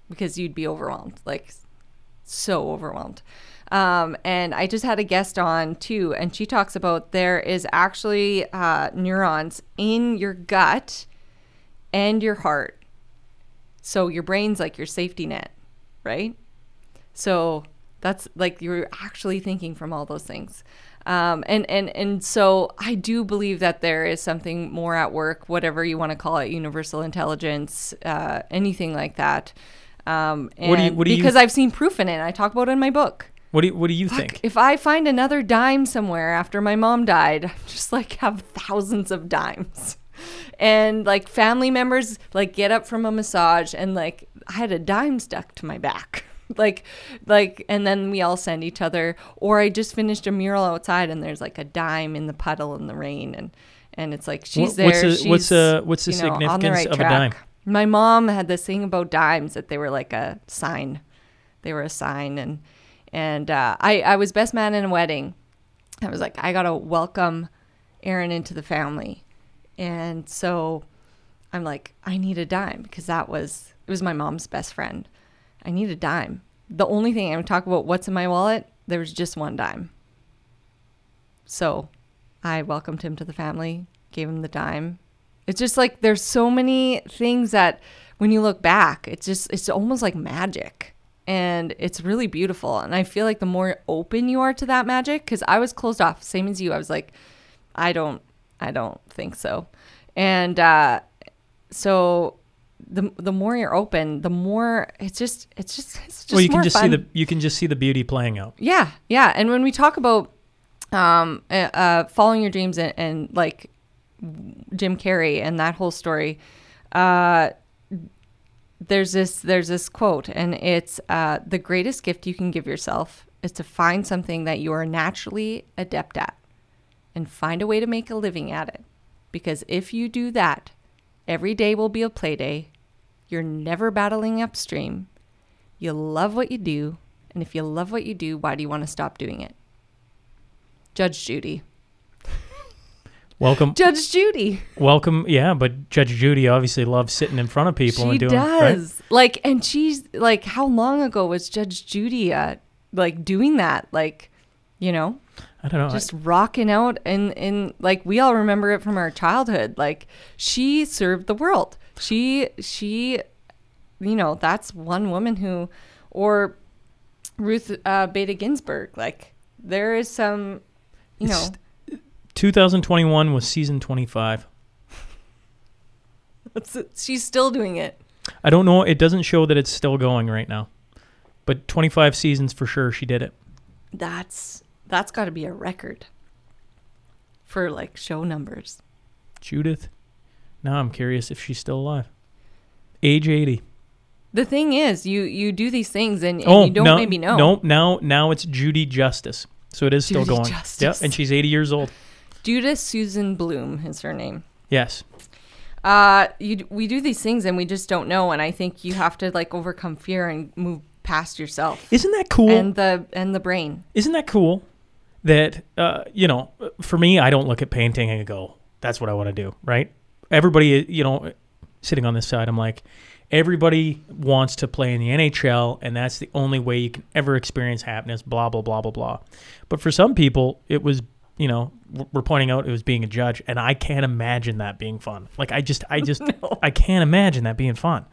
because you'd be overwhelmed, like so overwhelmed. Um, and I just had a guest on too, and she talks about there is actually uh, neurons in your gut and your heart. So your brain's like your safety net, right? So that's like you're actually thinking from all those things. Um, and, and, and so I do believe that there is something more at work, whatever you want to call it, universal intelligence, uh, anything like that. Um, and What do you- what do you- because I've seen proof in it. I talk about it in my book. What do you, what do you think? If I find another dime somewhere after my mom died, I'm just like have thousands of dimes. And like family members like get up from a massage and like I had a dime stuck to my back. like like and then we all send each other or I just finished a mural outside and there's like a dime in the puddle in the rain and and it's like she's there. what's the- she's, what's the- what's the you know, on the right of a track. dime? My mom had this thing about dimes that they were like a sign. They were a sign and and uh, I I was best man in a wedding. I was like I gotta welcome Aaron into the family, and so I'm like I need a dime because that was it was my mom's best friend. I need a dime. The only thing I'm talk about what's in my wallet. There was just one dime. So I welcomed him to the family, gave him the dime. It's just like there's so many things that when you look back, it's just it's almost like magic. And it's really beautiful. And I feel like the more open you are to that magic, because I was closed off, same as you. I was like, I don't I don't think so. And uh so the the more you're open, the more it's just it's just it's just well, you can just fun. see the you can just see the beauty playing out. Yeah, yeah. And when we talk about um, uh, uh, following your dreams and, and like Jim Carrey and that whole story, uh, there's this there's this quote, and it's uh, the greatest gift you can give yourself is to find something that you are naturally adept at, and find a way to make a living at it. Because if you do that, every day will be a play day. You're never battling upstream. You love what you do, and if you love what you do, why do you want to stop doing it? Judge Judy. Welcome, Judge Judy. welcome. Yeah, but Judge Judy obviously loves sitting in front of people she and doing right? does. Like, and she's like, how long ago was Judge Judy uh, like doing that? Like, you know, I don't know. just rocking out and and like we all remember it from our childhood. Like, she served the world. She she, you know, that's one woman who, or Ruth uh, Bader Ginsburg. Like, there is some, you know. 2021 was season 25. She's still doing it. I don't know. It doesn't show that it's still going right now, but 25 seasons for sure. She did it. That's that's got to be a record for like show numbers. Judith. Now I'm curious if she's still alive. Age 80. The thing is, you you do these things and, and oh, you don't no, maybe know. Nope. Now, now it's Judy Justice. So it is still going. Justice. Yep. And she's 80 years old. Judith Susan Blum is her name. Yes. Uh, you we do these things and we just don't know, and I think you have to like overcome fear and move past yourself Isn't that cool? and the and the brain. Isn't that cool? That uh, you know, for me, I don't look at painting and go, "That's what I want to do." Right? Everybody, you know, sitting on this side, I'm like, everybody wants to play in the NHL, and that's the only way you can ever experience happiness. Blah blah blah blah blah. But for some people, it was, you know, we're pointing out it was being a judge, and I can't imagine that being fun. Like I just, I just, I can't imagine that being fun.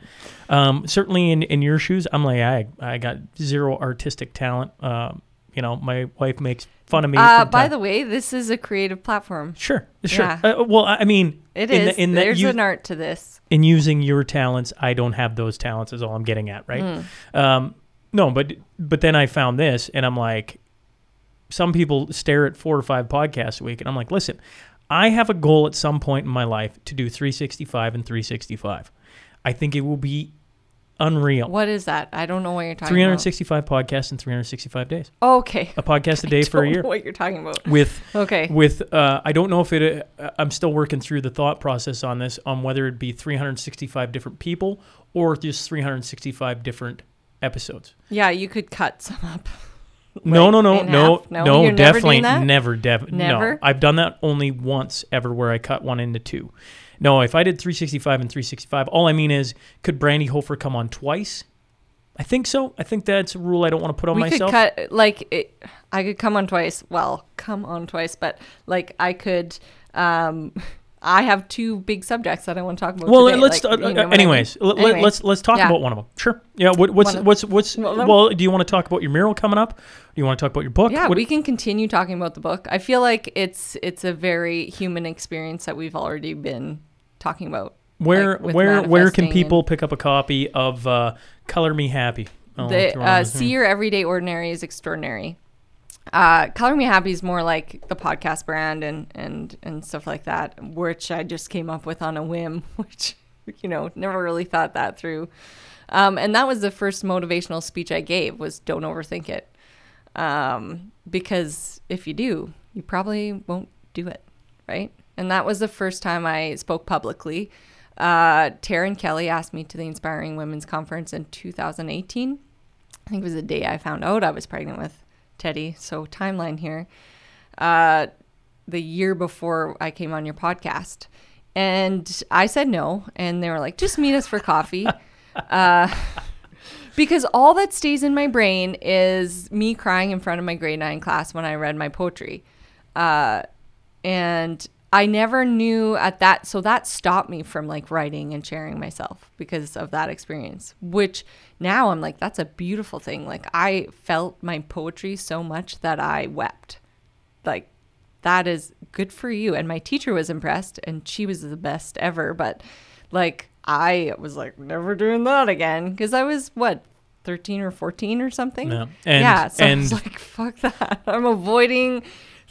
Um, certainly in in your shoes, I'm like, I I got zero artistic talent. Um, you know, my wife makes fun of me. Uh, by time- the way, this is a creative platform. Sure, sure. Yeah. Uh, well, I mean, It in is. the- in There's you- an art to this. in using your talents, I don't have those talents. Is all I'm getting at, right? Um, no, but but then I found this, and I'm like, some people stare at four or five podcasts a week, and I'm like, listen, I have a goal at some point in my life to do 365 and 365. I think it will be unreal. What is that? I don't know what you're talking 365 podcasts in 365 days. about. Okay. A podcast a day for a year know what you're talking about. with Okay. with uh, I don't know if it. Uh, I'm still working through the thought process on this on whether it be 365 different people or just 365 different episodes. Yeah, you could cut some up. no, Like, no, no, no, half? No, no, never definitely never, def- Never? No, I've done that only once ever, where I cut one into two. No, if I did 365 and 365, all I mean is, could Brandy Hofer come on twice? I think so. I think that's a rule I don't want to put on we myself. could cut like it, I could come on twice. Well, come on twice, but like I could. um I have two big subjects that I want to talk about. Well, today. let's. like, uh, you know uh, what I anyways, mean? let, Anyway. let's let's talk Yeah. about one of them. Sure. Yeah. What, what's One of- what's what's Well, Do you want to talk about your mural coming up? Do you want to talk about your book? Yeah, What- we can continue talking about the book. I feel like it's it's a very human experience that we've already been talking about. where like, where where can people pick up a copy of uh, Color Me Happy? Oh, the throw it on uh, see your everyday ordinary is extraordinary uh color me happy is more like the podcast brand and and and stuff like that which i just came up with on a whim which you know never really thought that through. Um and that was the first motivational speech i gave was don't overthink it. Um because if you do you probably won't do it right? And that was the first time i spoke publicly. Uh taryn kelly asked me to the inspiring women's conference in 2018 I think it was the day I found out I was pregnant with Teddy. So timeline here. Uh, the year before I came on your podcast, and I said no, and they were like, "Just meet us for coffee," uh, because all that stays in my brain is me crying in front of my grade nine class when I read my poetry, uh, and I never knew at that. So that stopped me from like writing and sharing myself because of that experience. Which now I'm like, that's a beautiful thing. Like I felt my poetry so much that I wept. Like that is good for you. And my teacher was impressed and she was the best ever. But like I was like, never doing that again. Cause I was what, 13 or 14 or something? Yeah. And- yeah. So I and- was like, fuck that. I'm avoiding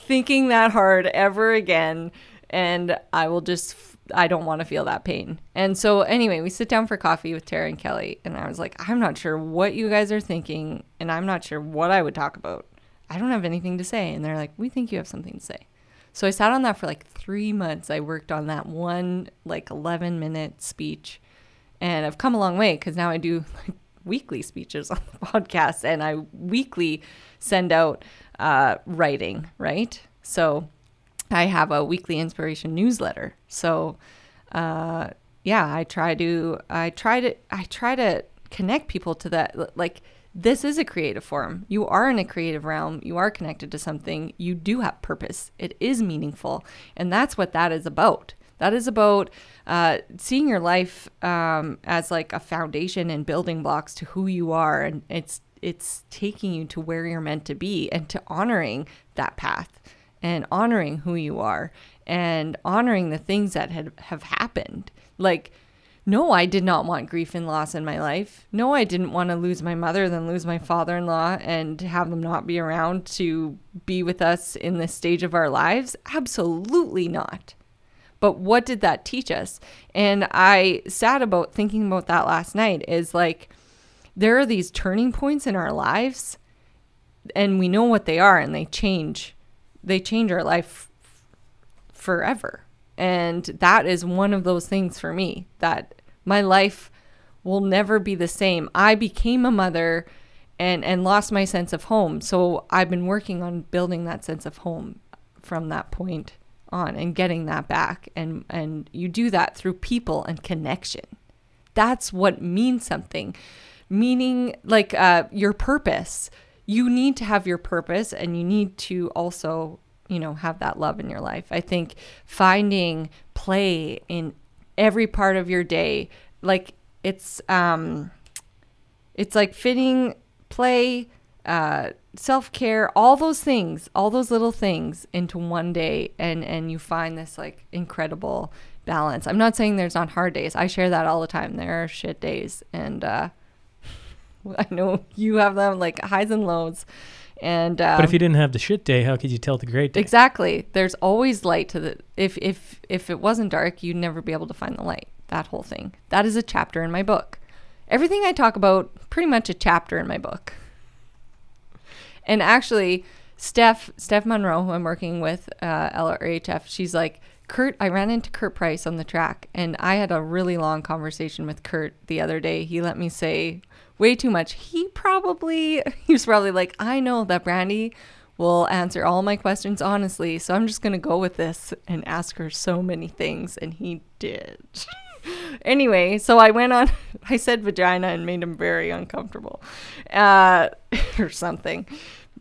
thinking that hard ever again. And I will just, I don't want to feel that pain. And so, anyway, we sit down for coffee with Tara and Kelly. And I was like, I'm not sure what you guys are thinking. And I'm not sure what I would talk about. I don't have anything to say. And they're like, we think you have something to say. So I sat on that for like three months. I worked on that one, like 11 minute speech. And I've come a long way because now I do like weekly speeches on the podcast and I weekly send out uh, writing, right? So I have a weekly inspiration newsletter. So uh, yeah, I try to I try to I try to connect people to that like this is a creative form. You are in a creative realm. You are connected to something. You do have purpose. It is meaningful. And that's what that is about. That is about uh, seeing your life um, as like a foundation and building blocks to who you are. And it's, it's taking you to where you're meant to be and to honoring that path and honoring who you are and honoring the things that had, have happened. Like, no, I did not want grief and loss in my life. No, I didn't want to lose my mother, then lose my father in law and have them not be around to be with us in this stage of our lives. Absolutely not. But what did that teach us? And I sat about thinking about that last night is like, there are these turning points in our lives and we know what they are and they change they change our life forever and that is one of those things for me that my life will never be the same i became a mother and and lost my sense of home. So I've been working on building that sense of home from that point on and getting that back and and you do that through people and connection. That's what means something. Meaning like uh your purpose. You need to have your purpose and you need to also, you know, have that love in your life. I think finding play in every part of your day like it's um it's like fitting play, uh, self care, all those things, all those little things into one day, and and you find this like incredible balance. I'm not saying there's not hard days. I share that all the time. There are shit days, and uh, I know you have them like highs and lows. And um, But if you didn't have the shit day, how could you tell the great day? Exactly. There's always light to the if if if it wasn't dark, you'd never be able to find the light. That whole thing. That is a chapter in my book. Everything I talk about pretty much a chapter in my book. And actually, Steph Steph Monroe, who I'm working with uh, LRHF, she's like, Kurt, I ran into Kurt Price on the track, and I had a really long conversation with Kurt the other day. He let me say way too much. He probably he was probably like, I know that Brandy will answer all my questions honestly, so I'm just gonna go with this and ask her so many things, and he did. anyway, so I went on. I said vagina and made him very uncomfortable, uh, or something.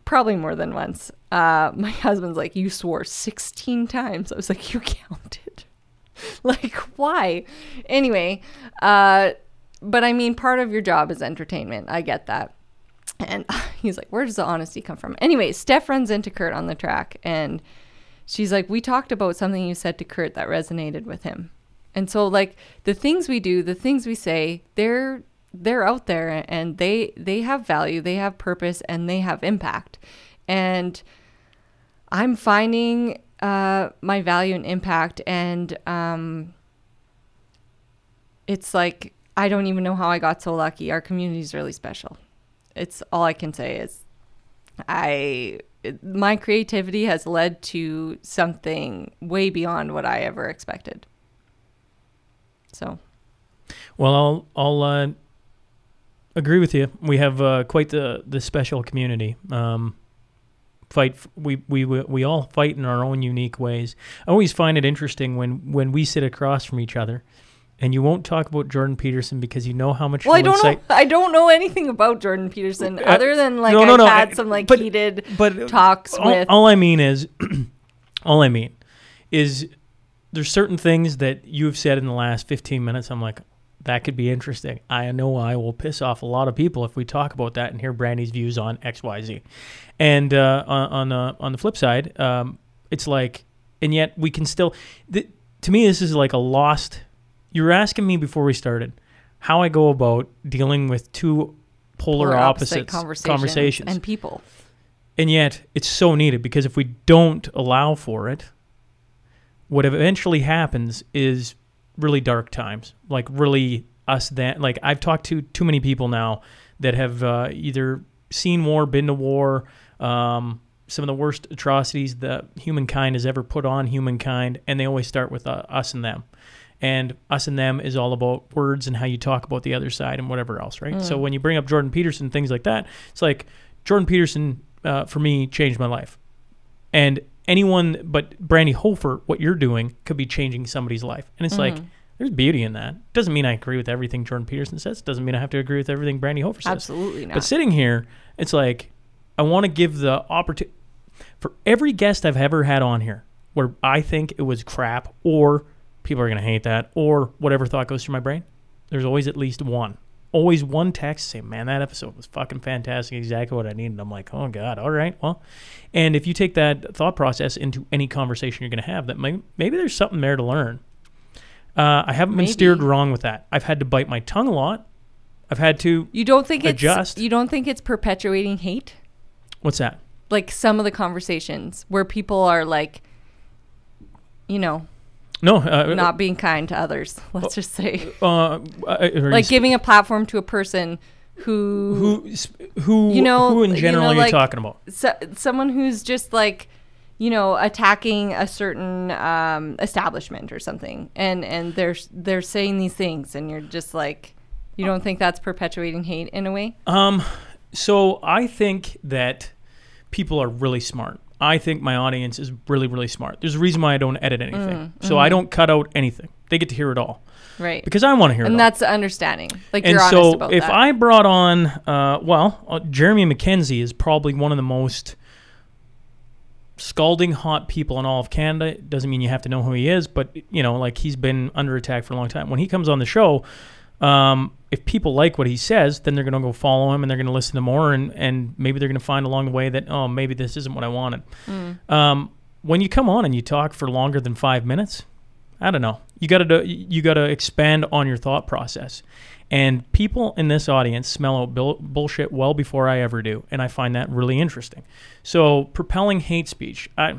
Probably more than once. Uh, my husband's like, "You swore 16 times." I was like, "You counted." like, why? Anyway, uh, but I mean, part of your job is entertainment. I get that. And he's like, "Where does the honesty come from?" Anyway, Steph runs into Kurt on the track, and she's like, "We talked about something you said to Kurt that resonated with him." And so like the things we do, the things we say, they're they're out there and they they have value, they have purpose and they have impact. And I'm finding uh, my value and impact and um, it's like I don't even know how I got so lucky. Our community is really special. It's all I can say is I my creativity has led to something way beyond what I ever expected. So, Well, I'll I'll uh, agree with you. We have uh, quite the the special community. Um, fight we we we all fight in our own unique ways. I always find it interesting when when we sit across from each other, and you won't talk about Jordan Peterson because you know how much. well, I don't know. I don't know anything about Jordan Peterson Uh, other than like no, I've no, had I- some like but- heated but talks all, with. all I mean is, all I mean is, there's certain things that you've said in the last 15 minutes. I'm like, that could be interesting. I know I will piss off a lot of people if we talk about that and hear Brandy's views on X, Y, Z. And uh, on on, uh, on the flip side, um, it's like, and yet we can still. Th- to me, this is like a lost. You were asking me before we started how I go about dealing with two polar, polar opposites conversations, conversations and people. and yet it's so needed because if we don't allow for it what eventually happens is really dark times like really us that like i've talked to too many people now that have uh, either seen war been to war um, some of the worst atrocities that humankind has ever put on humankind and they always start with uh, us and them and us and them is all about words and how you talk about the other side and whatever else right? So when you bring up jordan peterson things like that it's like jordan peterson uh, for me changed my life. And anyone but brandy hofer what you're doing could be changing somebody's life. And it's like there's beauty in that. Doesn't mean i agree with everything jordan peterson says. Doesn't mean i have to agree with everything brandy hofer says. Absolutely not. but sitting here, it's like I want to give the opportunity for every guest I've ever had on here where I think it was crap or people are going to hate that or whatever thought goes through my brain. There's always at least one. Always one text say, "Man, that episode was fucking fantastic. Exactly what I needed." I'm like, "Oh god, all right, well." And if you take that thought process into any conversation you're going to have, that may, maybe there's something there to learn. Uh, I haven't been steered wrong with that. I've had to bite my tongue a lot. I've had to. you don't think it's adjust. you don't think it's perpetuating hate? What's that? Like some of the conversations where people are like, you know, No, uh, not being kind to others. Let's just say, uh, uh, like giving a platform to a person who, who who You know- who in you general know, you're like- talking about? so, someone who's just like, you know, attacking a certain um, establishment or something, and and they're they're saying these things, and you're just like, you don't think that's perpetuating hate in a way? Um, So I think that people are really smart. I think my audience is really, really smart. There's a reason why I don't edit anything. So I don't cut out anything. They get to hear it all Right. because I want to hear it and that's the understanding. Like and you're honest so about if that. I brought on, uh, well, uh, Jeremy MacKenzie is probably one of the most scalding hot people in all of Canada. It doesn't mean you have to know who he is, but you know, like he's been under attack for a long time. When he comes on the show, um, if people like what he says, then they're going to go follow him and they're going to listen to more, and and maybe they're going to find along the way that oh, maybe this isn't what I wanted. Um, when you come on and you talk for longer than five minutes, I don't know. You got to you got to expand on your thought process. And people in this audience smell out bull- bullshit well before I ever do, and I find that really interesting. So propelling hate speech, I,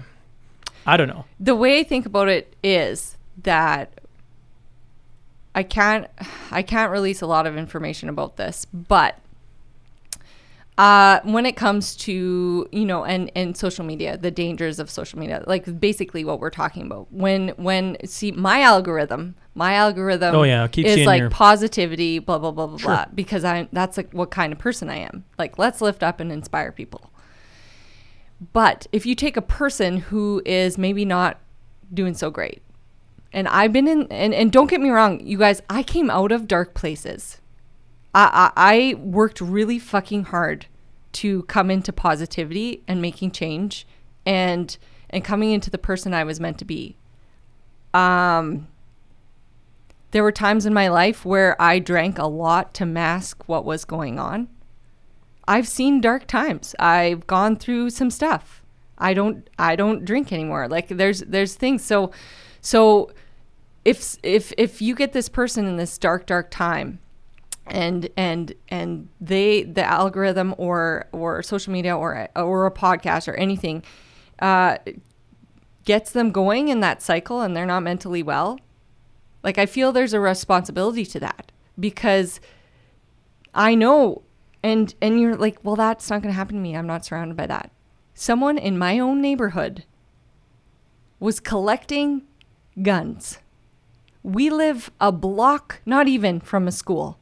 I don't know. the way I think about it is that I can't I can't release a lot of information about this, but uh, when it comes to you know and and social media, the dangers of social media, like basically what we're talking about. When when see my algorithm, my algorithm, Oh, yeah, I keep is like your- positivity, blah blah blah blah blah, because I that's like what kind of person I am. Like let's lift up and inspire people. But if you take a person who is maybe not doing so great, and I've been in, and, and don't get me wrong, you guys, I came out of dark places. I, I, I worked really fucking hard to come into positivity and making change and and coming into the person I was meant to be. Um there were times in my life where I drank a lot to mask what was going on. I've seen dark times. I've gone through some stuff. I don't I don't drink anymore. Like there's there's things so so if if if you get this person in this dark dark time and and and they the algorithm or or social media or or a podcast or anything uh gets them going in that cycle and they're not mentally well like i feel there's a responsibility to that because i know and and you're like well that's not going to happen to me. I'm not surrounded by that. Someone in my own neighborhood was collecting guns we live a block not even from a school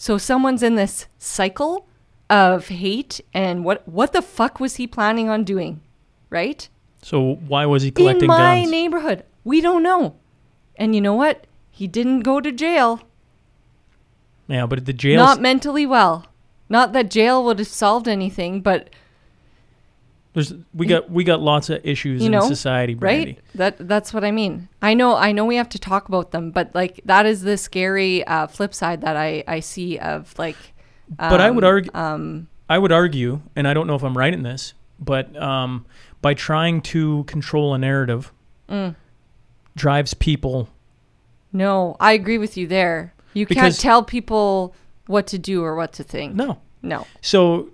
so someone's in this cycle of hate and what what the fuck was he planning on doing? Right? So why was he collecting in my guns? neighborhood. We don't know. And you know what? He didn't go to jail. yeah, but the jail. Not mentally well. Not that jail would have solved anything, but There's we got we got lots of issues you in society, Brandy. right? That that's what I mean. I know I know we have to talk about them, but like that is the scary uh, flip side that I I see of like. But I would um, argue, Um, I would argue, and I don't know if I'm right in this, but um, by trying to control a narrative, Mm. drives people. no, I agree with you there. You can't tell people what to do or what to think. No, No. so,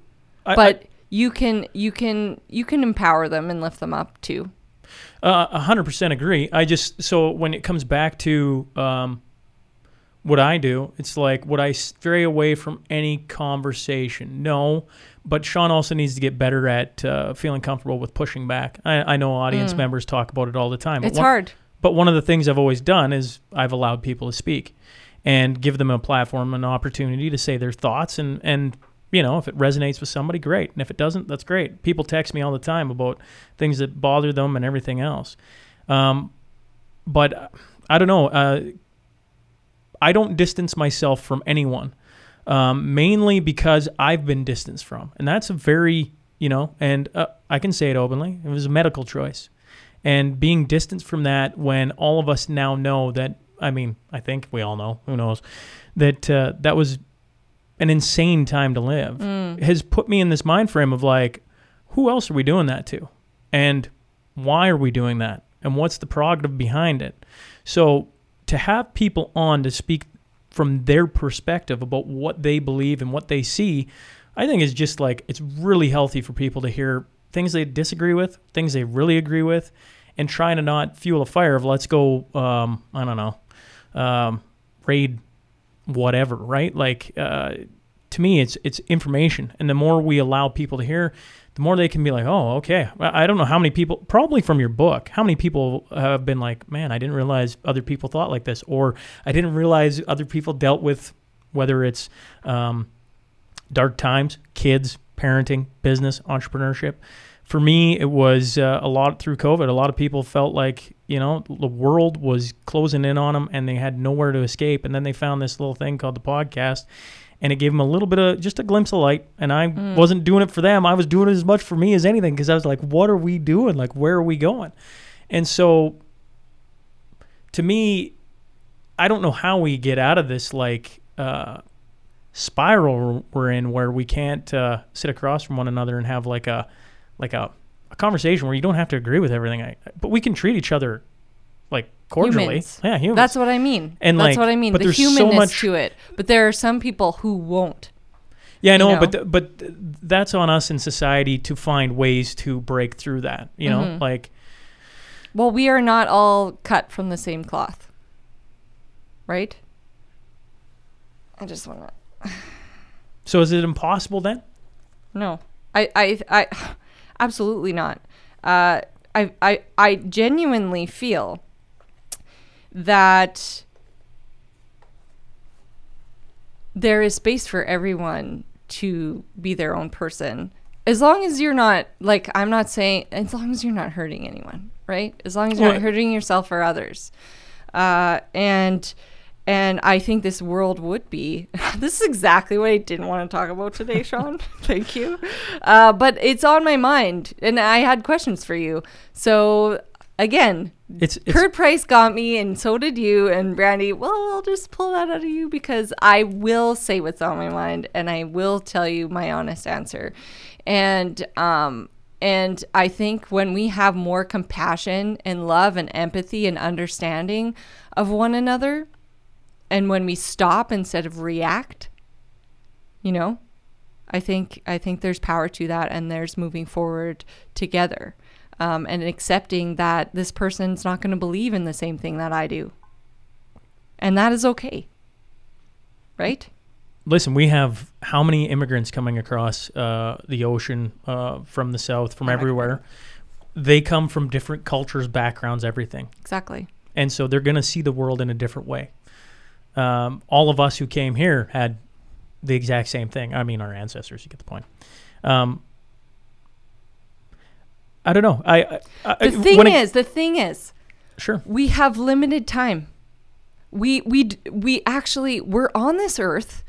I, but you can you can you can empower them and lift them up too. Uh, a hundred percent agree. I just so when it comes back to um, what I do, it's like would I stray away from any conversation? No, but Sean also needs to get better at uh, feeling comfortable with pushing back. I, I know audience members talk about it all the time. Mm. It's one- hard. But one of the things I've always done is I've allowed people to speak and give them a platform, an opportunity to say their thoughts. And, and you know, if it resonates with somebody, great. And if it doesn't, that's great. People text me all the time about things that bother them and everything else. Um, but I don't know. Uh, I don't distance myself from anyone, um, mainly because I've been distanced from. And that's a very, you know, and uh, I can say it openly. It was a medical choice and being distanced from that when all of us now know that i mean i think we all know who knows that uh, that was an insane time to live has put me in this mind frame of like who else are we doing that to? And why are we doing that? And what's the prerogative behind it? So to have people on to speak from their perspective about what they believe and what they see i think is just like it's really healthy for people to hear things they disagree with things they really agree with and trying to not fuel a fire of let's go um, i don't know um, raid whatever right like uh, to me it's it's information and the more we allow people to hear the more they can be like oh okay i don't know how many people probably from your book how many people have been like man i didn't realize other people thought like this or i didn't realize other people dealt with whether it's um, dark times, kids, parenting, business, entrepreneurship. For me, it was uh, a lot through COVID. A lot of people felt like you know the world was closing in on them, and they had nowhere to escape. And then they found this little thing called the podcast, and it gave them a little bit of just a glimpse of light. And I wasn't doing it for them; I was doing it as much for me as anything because I was like, "What are we doing? Like, where are we going?" And so, to me, I don't know how we get out of this like uh, spiral we're in where we can't uh, sit across from one another and have like a like a, a conversation where you don't have to agree with everything. I, but we can treat each other like cordially. Humans. Yeah, humans. That's what I mean. And, that's like, what I mean. but The there's so humanness much- to it. But there are some people who won't. yeah, I know, you but th- but th- that's on us in society to find ways to break through that. You know, Mm-hmm. like Well, we are not all cut from the same cloth. Right? I just want to so is it impossible then? No, I, I, I, absolutely not. Uh, I, I, I genuinely feel that there is space for everyone to be their own person, as long as you're not like I'm not saying, as long as you're not hurting anyone, right? As long as you're not hurting yourself or others, uh, and and I think this world would be. this is exactly what I didn't want to talk about today, Sean. Thank you. Uh, but it's on my mind, and I had questions for you. So again, It's, it's Kurt Price got me, and so did you and Brandy. Well, I'll just pull that out of you because I will say what's on my mind, and I will tell you my honest answer. And um, and I think when we have more compassion and love and empathy and understanding of one another, and when we stop instead of react, you know, I think I think there's power to that, and there's moving forward together, um, and accepting that this person's not going to believe in the same thing that I do, and that is okay, right? listen, we have how many immigrants coming across uh, the ocean uh, from the south, from Oh my everywhere? They come from different cultures, backgrounds, everything. Exactly. and so they're going to see the world in a different way. Um, all of us who came here had the exact same thing. I mean, our ancestors. You get the point. Um, I don't know. I, I, The thing is, it- the thing is, sure. we have limited time. We we we actually we're on this earth.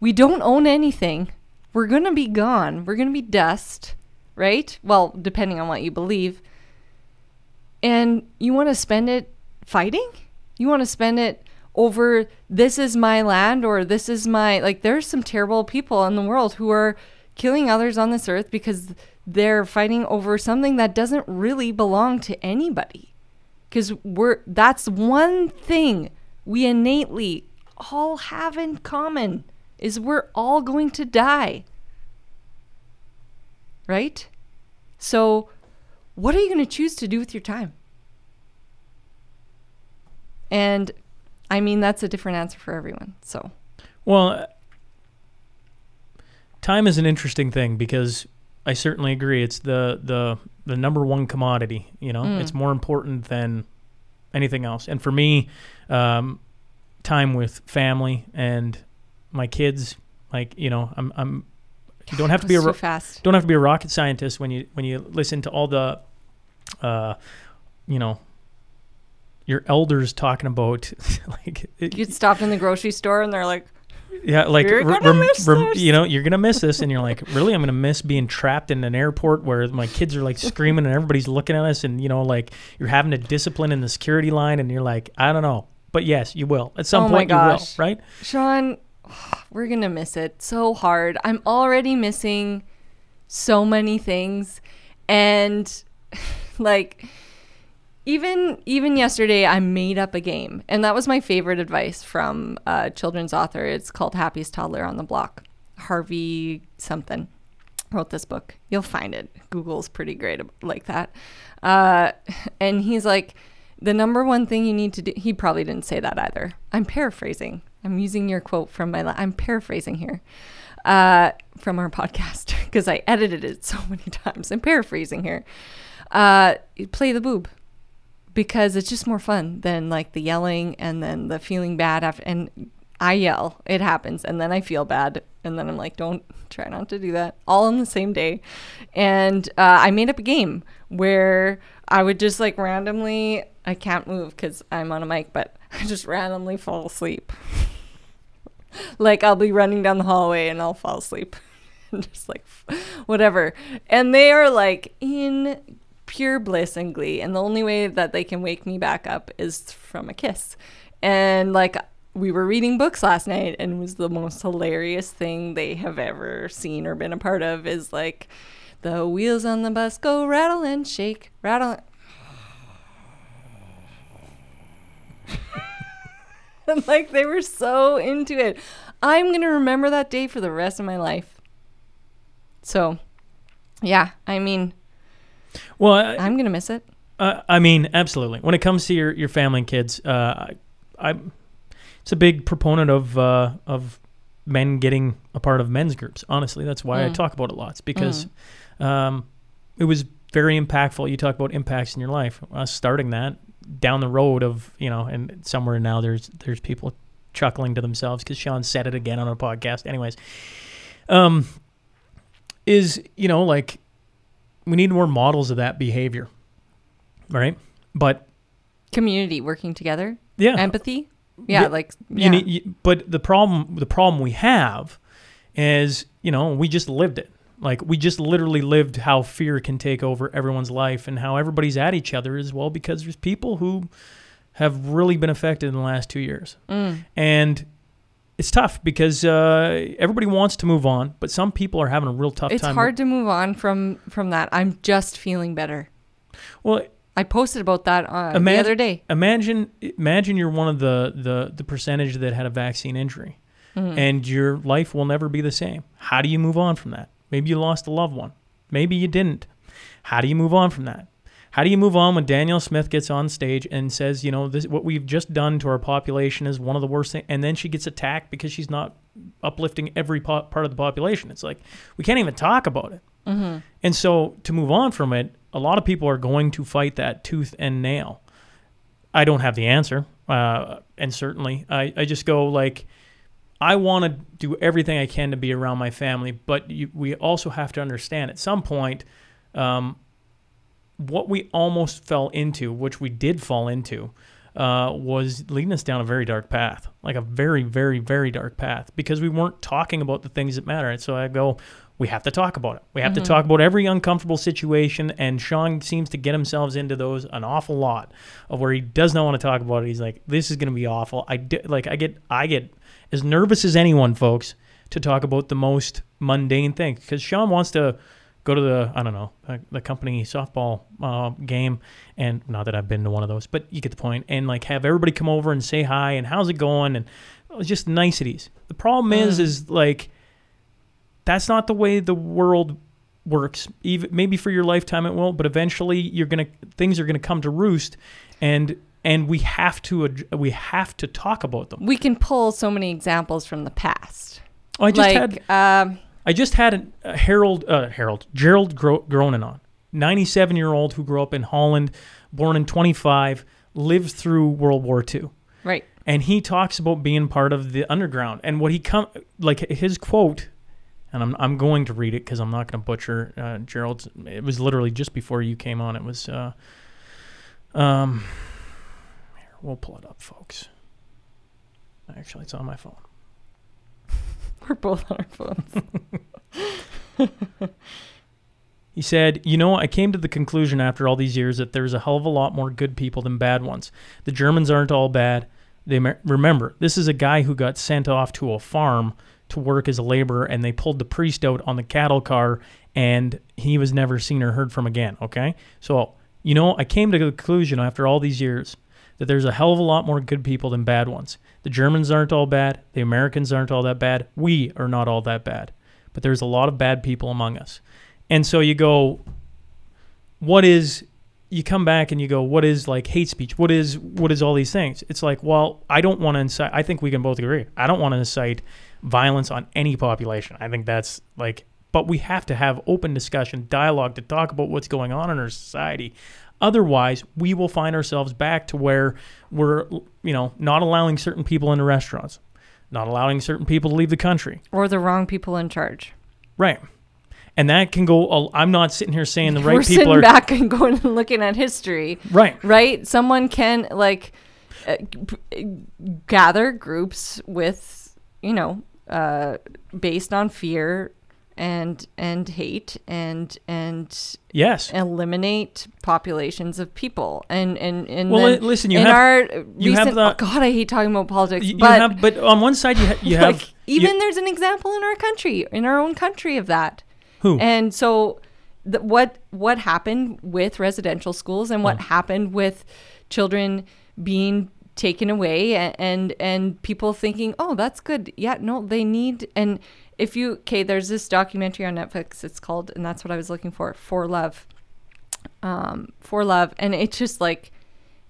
We don't own anything. We're going to be gone. We're going to be dust, right? Well, depending on what you believe. And you want to spend it fighting? You want to spend it over this is my land or this is my like there's some terrible people in the world who are killing others on this earth because they're fighting over something that doesn't really belong to anybody. Because we're that's one thing we innately all have in common is we're all going to die. Right? So what are you going to choose to do with your time? And i mean that's a different answer for everyone so Well, time is an interesting thing because I certainly agree. It's the the the number one commodity. You know, it's more important than anything else. And for me, um, time with family and my kids. Like you know, I'm I'm. You don't have to be a ro- fast don't have to be a rocket scientist when you when you listen to all the, uh, you know, your elders talking about like it- you stopped in the grocery store and they're like yeah, like You're re- gonna rem- rem- you know, you're gonna miss this, and you're like, really, I'm gonna miss being trapped in an airport where my kids are like screaming and everybody's looking at us, and you know, like you're having to discipline in the security line, and you're like, I don't know, but yes, you will at some Oh point. You will, right? Sean, we're going to miss it so hard. I'm already missing so many things and like even even yesterday I made up a game and that was my favorite advice from a children's author. It's called Happiest Toddler on the Block. Harvey something wrote this book. You'll find it. Google's pretty great like that. Uh, and he's like, the number one thing you need to do. He probably didn't say that either. I'm paraphrasing. I'm using your quote from my. I'm paraphrasing here uh, from our podcast because I edited it so many times. I'm paraphrasing here. Uh, play the boob because it's just more fun than like the yelling and then the feeling bad after. And I yell. It happens. And then I feel bad. And then I'm like, don't try not to do that. All on the same day. And uh, I made up a game where I would just like randomly, I can't move because I'm on a mic, but I just randomly fall asleep. like I'll be running down the hallway and I'll fall asleep. and just like whatever. And they are like in pure bliss and glee. And the only way that they can wake me back up is from a kiss. And like we were reading books last night and it was the most hilarious thing they have ever seen or been a part of is like the wheels on the bus go rattle and shake, rattle. and like they were so into it. I'm going to remember that day for the rest of my life. So, yeah, I mean, Well, I, I'm going to miss it. Uh, I mean, absolutely. When it comes to your, your family and kids, uh, I, I, it's a big proponent of uh, of men getting a part of men's groups. Honestly, that's why I Mm. talk about it lots because um, it was very impactful. You talk about impacts in your life. Us starting that down the road of you know, and somewhere now there's there's people chuckling to themselves because Sean said it again on a podcast. Anyways, um, is you know like we need more models of that behavior, right? But Community working together, yeah, empathy. Yeah, Yeah, like you yeah. need, you, but the problem the problem we have is you know we just lived it like we just literally lived how fear can take over everyone's life and how everybody's at each other as well because there's people who have really been affected in the last two years Mm. and it's tough because uh, everybody wants to move on but some people are having a real tough it's time It's hard to move on from from that. I'm just feeling better. well I posted about that uh, the other day. imagine imagine you're one of the the the percentage that had a vaccine injury Mm-hmm. and your life will never be the same how do you move on from that maybe you lost a loved one maybe you didn't how do you move on from that how do you move on when Danielle Smith gets on stage and says, you know, this what we've just done to our population is one of the worst things, and then she gets attacked because she's not uplifting every po- part of the population? It's like we can't even talk about it. And so to move on from it, a lot of people are going to fight that tooth and nail. I don't have the answer, uh, and certainly I, I just go like, I want to do everything I can to be around my family, but you, we also have to understand at some point, um, what we almost fell into, which we did fall into, uh, was leading us down a very dark path, like a very, very, very dark path, because we weren't talking about the things that matter. And so I go, we have to talk about it. We have to talk about every uncomfortable situation. And Sean seems to get himself into those an awful lot of where he does not want to talk about it. He's like, this is going to be awful. I di- like, I get, I get as nervous as anyone, folks, to talk about the most mundane thing because Sean wants to go to the I don't know the company softball uh, game, and not that I've been to one of those, but you get the point. And like have everybody come over and say hi and how's it going and it was just niceties. The problem is is like that's not the way the world works. Even maybe for your lifetime it will, but eventually you're gonna things are gonna come to roost, and and we have to ad- we have to talk about them. We can pull so many examples from the past. I just like, had um, I just had a, a Harold, uh, Harold, Gerald Gro- Gronin on, 97 year old who grew up in Holland, born in 25, lived through World War II. right. And he talks about being part of the underground and what he come like his quote, and I'm I'm going to read it because I'm not going to butcher uh, Gerald's. It was literally just before you came on. It was, uh, um, here we'll pull it up, folks. Actually, it's on my phone. We're both on our phones. He said, You know, I came to the conclusion after all these years that there's a hell of a lot more good people than bad ones. The Germans aren't all bad. They me- remember, this is a guy who got sent off to a farm to work as a laborer, and they pulled the priest out on the cattle car, and he was never seen or heard from again. Okay? So, you know, I came to the conclusion after all these years that there's a hell of a lot more good people than bad ones. The Germans aren't all bad. The Americans aren't all that bad. We are not all that bad. But there's a lot of bad people among us. And so you go, what is you come back and you go, what is like hate speech? What is what is all these things? It's like, well, I don't want to incite. I think we can both agree. I don't want to incite violence on any population. I think that's like, but we have to have open discussion, dialogue to talk about what's going on in our society. Otherwise, we will find ourselves back to where we're, you know, not allowing certain people into restaurants, not allowing certain people to leave the country. Or the wrong people in charge. Right. And that can go. I'm not sitting here saying the right We're people are back and going and looking at history. right. right? Someone can like uh, gather groups with, you know, uh, based on fear and and hate and and Yes. eliminate populations of people and and and Well, then listen, you in have- our you have the- oh God I hate talking about politics You, you but have, but on one side you ha- you like, have you- even there's an example in our country in our own country of that who and so, what what happened with residential schools and what oh. happened with children being taken away and, and and people thinking, oh, that's good. Yeah, no, they need and if you okay, there's this documentary on Netflix. It's called, and that's what I was looking for, For Love. Um, For Love, and it's just like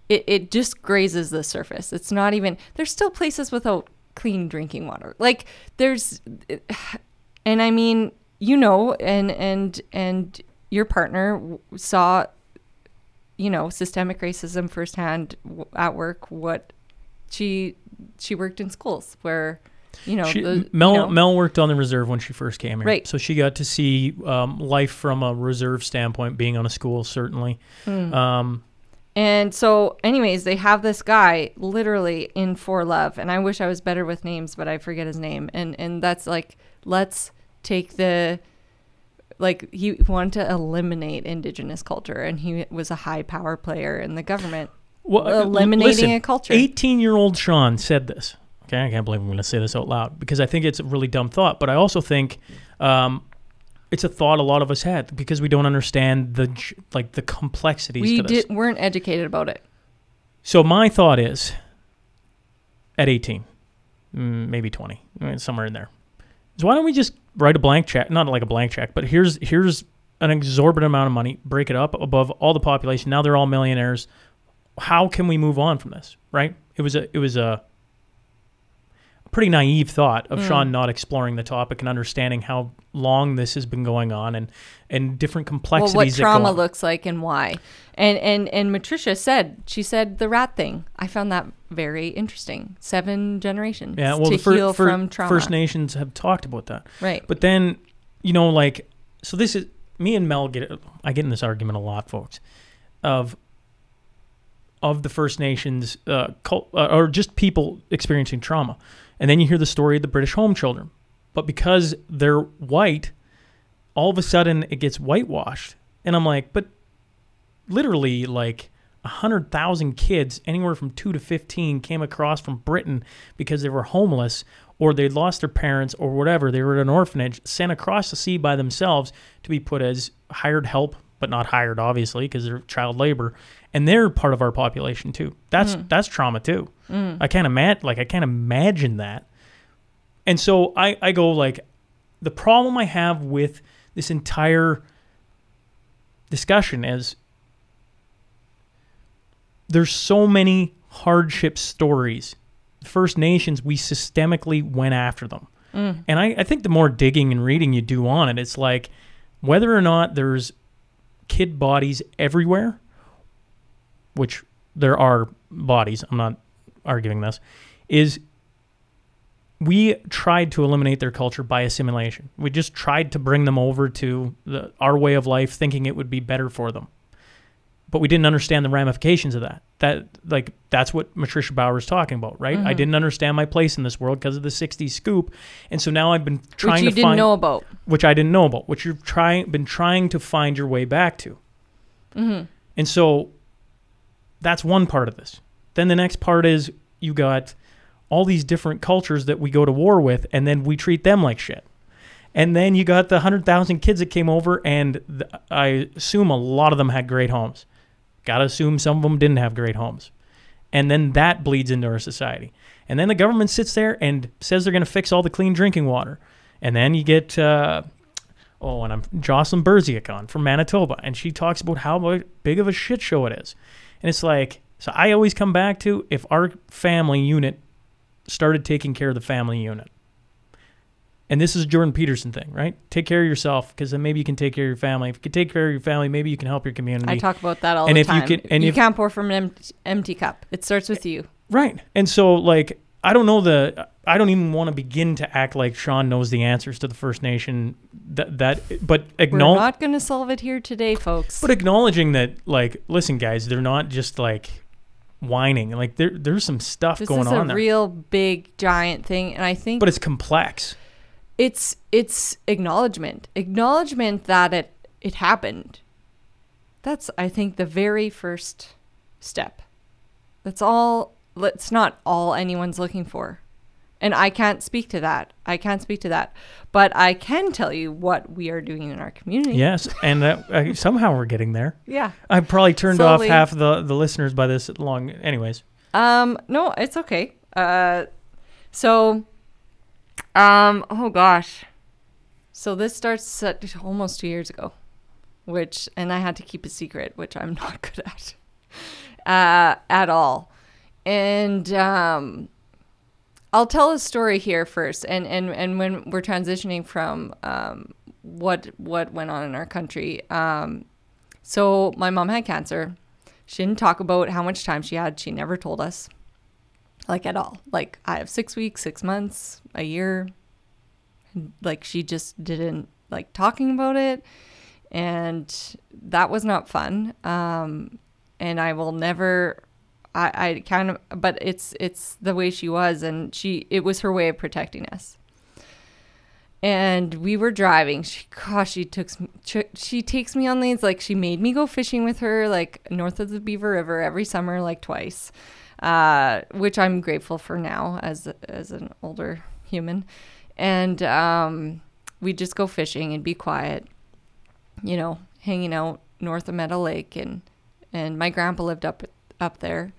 it, it just grazes the surface. It's not even there's still places without clean drinking water. Like there's and I mean, you know, and and and your partner saw, you know, systemic racism firsthand at work. What she she worked in schools where, you know, She, the, Mel you know, Mel worked on the reserve when she first came here, Right. So she got to see um, life from a reserve standpoint, being on a school certainly. Hmm. Um, And so, anyways, they have this guy literally in For Love, and I wish I was better with names, but I forget his name. And and that's like, let's take the, like he wanted to eliminate indigenous culture, and he was a high power player in the government. well, uh, Eliminating listen, a culture. Eighteen-year-old Sean said this. Okay, I can't believe I'm going to say this out loud because I think it's a really dumb thought, but I also think um, it's a thought a lot of us had because we don't understand the like the complexities We did weren't educated about it. So my thought is, at 18, mm, maybe 20, uh, somewhere in there, is why don't we just write a blank check? Not like a blank check, but here's here's an exorbitant amount of money. Break it up above all the population. Now they're all millionaires. How can we move on from this? Right? It was a it was a pretty naive thought of Sean not exploring the topic and understanding how long this has been going on and and different complexities. Well, what trauma looks like and why. And and and Matricia said she said the rat thing. I found that very interesting. Seven generations Yeah, well, to fir- heal fir- from trauma. First Nations have talked about that. right. But then, you know, like, so this is me and Mel get I get in this argument a lot, folks, of of the First Nations, uh, cult, uh, or just people experiencing trauma, and then you hear the story of the British home children, but because they're white, all of a sudden it gets whitewashed, and I'm like, but literally, like. a hundred thousand kids, anywhere from two to fifteen, came across from Britain because they were homeless or they'd lost their parents or whatever. They were at an orphanage, sent across the sea by themselves to be put as hired help, but not hired, obviously, because they're child labor, and they're part of our population too. That's mm. that's trauma too. Mm. I can't imagine, like I can't imagine that. And so I I go like, the problem I have with this entire discussion is there's so many hardship stories. First Nations, we systemically went after them. Mm. And I, I think the more digging and reading you do on it, it's like whether or not there's kid bodies everywhere, which there are bodies, I'm not arguing this, is we tried to eliminate their culture by assimilation. We just tried to bring them over to the, our way of life, thinking it would be better for them but we didn't understand the ramifications of that. That like that's what Matricia Bauer is talking about, right? Mm-hmm. I didn't understand my place in this world because of the '60s scoop, and so now I've been trying Which you to didn't find know about. which I didn't know about, which you've trying been trying to find your way back to. Mm-hmm. And so that's one part of this. Then the next part is you got all these different cultures that we go to war with, and then we treat them like shit. And then you got the 100,000 kids that came over, and th- I assume a lot of them had great homes. Got to assume some of them didn't have great homes. And then that bleeds into our society. And then the government sits there and says they're to fix all the clean drinking water. And then you get, uh, oh, and I'm Jocelyn Berziak on from Manitoba, and she talks about how big of a shit show it is. And it's like, so I always come back to if our family unit started taking care of the family unit. And this is a Jordan Peterson thing, right? Take care of yourself because then maybe you can take care of your family. If you can take care of your family, maybe you can help your community. I talk about that all the time. And the if you can- and you if- can't pour from an empty, empty cup. It starts with you. Right. And so like I don't know the I don't even want to begin to act like Sean knows the answers to the First Nation. That that, but We're not going to solve it here today, folks. but acknowledging that, like, listen, guys, they're not just like whining. Like, there there's some stuff this going is on a there, real big giant thing, and I think but it's complex. it's it's acknowledgement acknowledgement that it it happened that's i think the very first step that's all that's not all anyone's looking for and i can't speak to that i can't speak to that but i can tell you what we are doing in our community Yes, and uh, somehow we're getting there. yeah I probably turned off half the the listeners by this long. Anyways, Um, no, it's okay. Uh, so, um, oh gosh. So this starts at almost two years ago, which, and I had to keep a secret, which I'm not good at, uh, at all. And, um, I'll tell a story here first, and, and, and when we're transitioning from, um, what, what went on in our country. Um, so my mom had cancer. She didn't talk about how much time she had. She never told us, like at all. Like I have six weeks, six months, a year. Like she just didn't like talking about it, and that was not fun. Um, and I will never. I, I kind of, but it's it's the way she was, and she it was her way of protecting us. And we were driving. She, gosh, she took she, takes me on these like she made me go fishing with her like north of the Beaver River every summer like twice, uh, which I'm grateful for now as as an older human, and um, we just go fishing and be quiet, you know, hanging out north of Meadow Lake and and my grandpa lived up up there,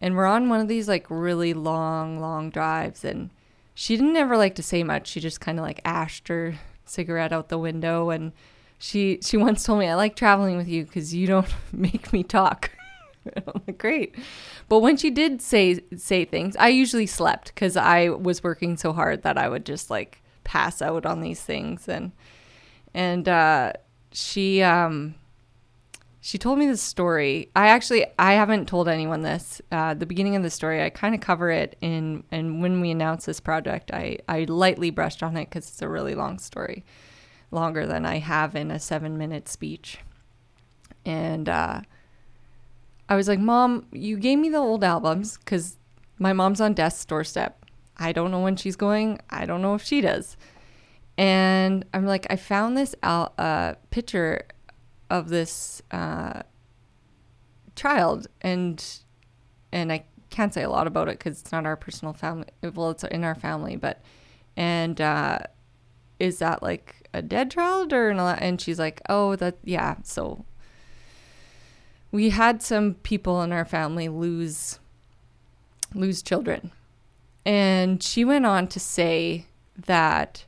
and we're on one of these like really long long drives and she didn't ever like to say much. She just kind of like ashed her cigarette out the window, and she she once told me, "I like traveling with you because you don't make me talk." I'm like, "Great," but when she did say say things, I usually slept because I was working so hard that I would just like pass out on these things, and and uh, she um she told me this story. I actually I haven't told anyone this. Uh, the beginning of the story, I kind of cover it in, and when we announced this project, I I lightly brushed on it because it's a really long story, longer than I have in a seven minute speech. And uh, I was like, Mom, you gave me the old albums because my mom's on death's doorstep. I don't know when she's going. I don't know if she does. And I'm like, I found this al- uh, picture of this uh, child, and and I can't say a lot about it because it's not our personal family. Well, it's in our family, but and uh, is that like a dead child or an, and she's like, oh, that yeah. So we had some people in our family lose lose children, and she went on to say that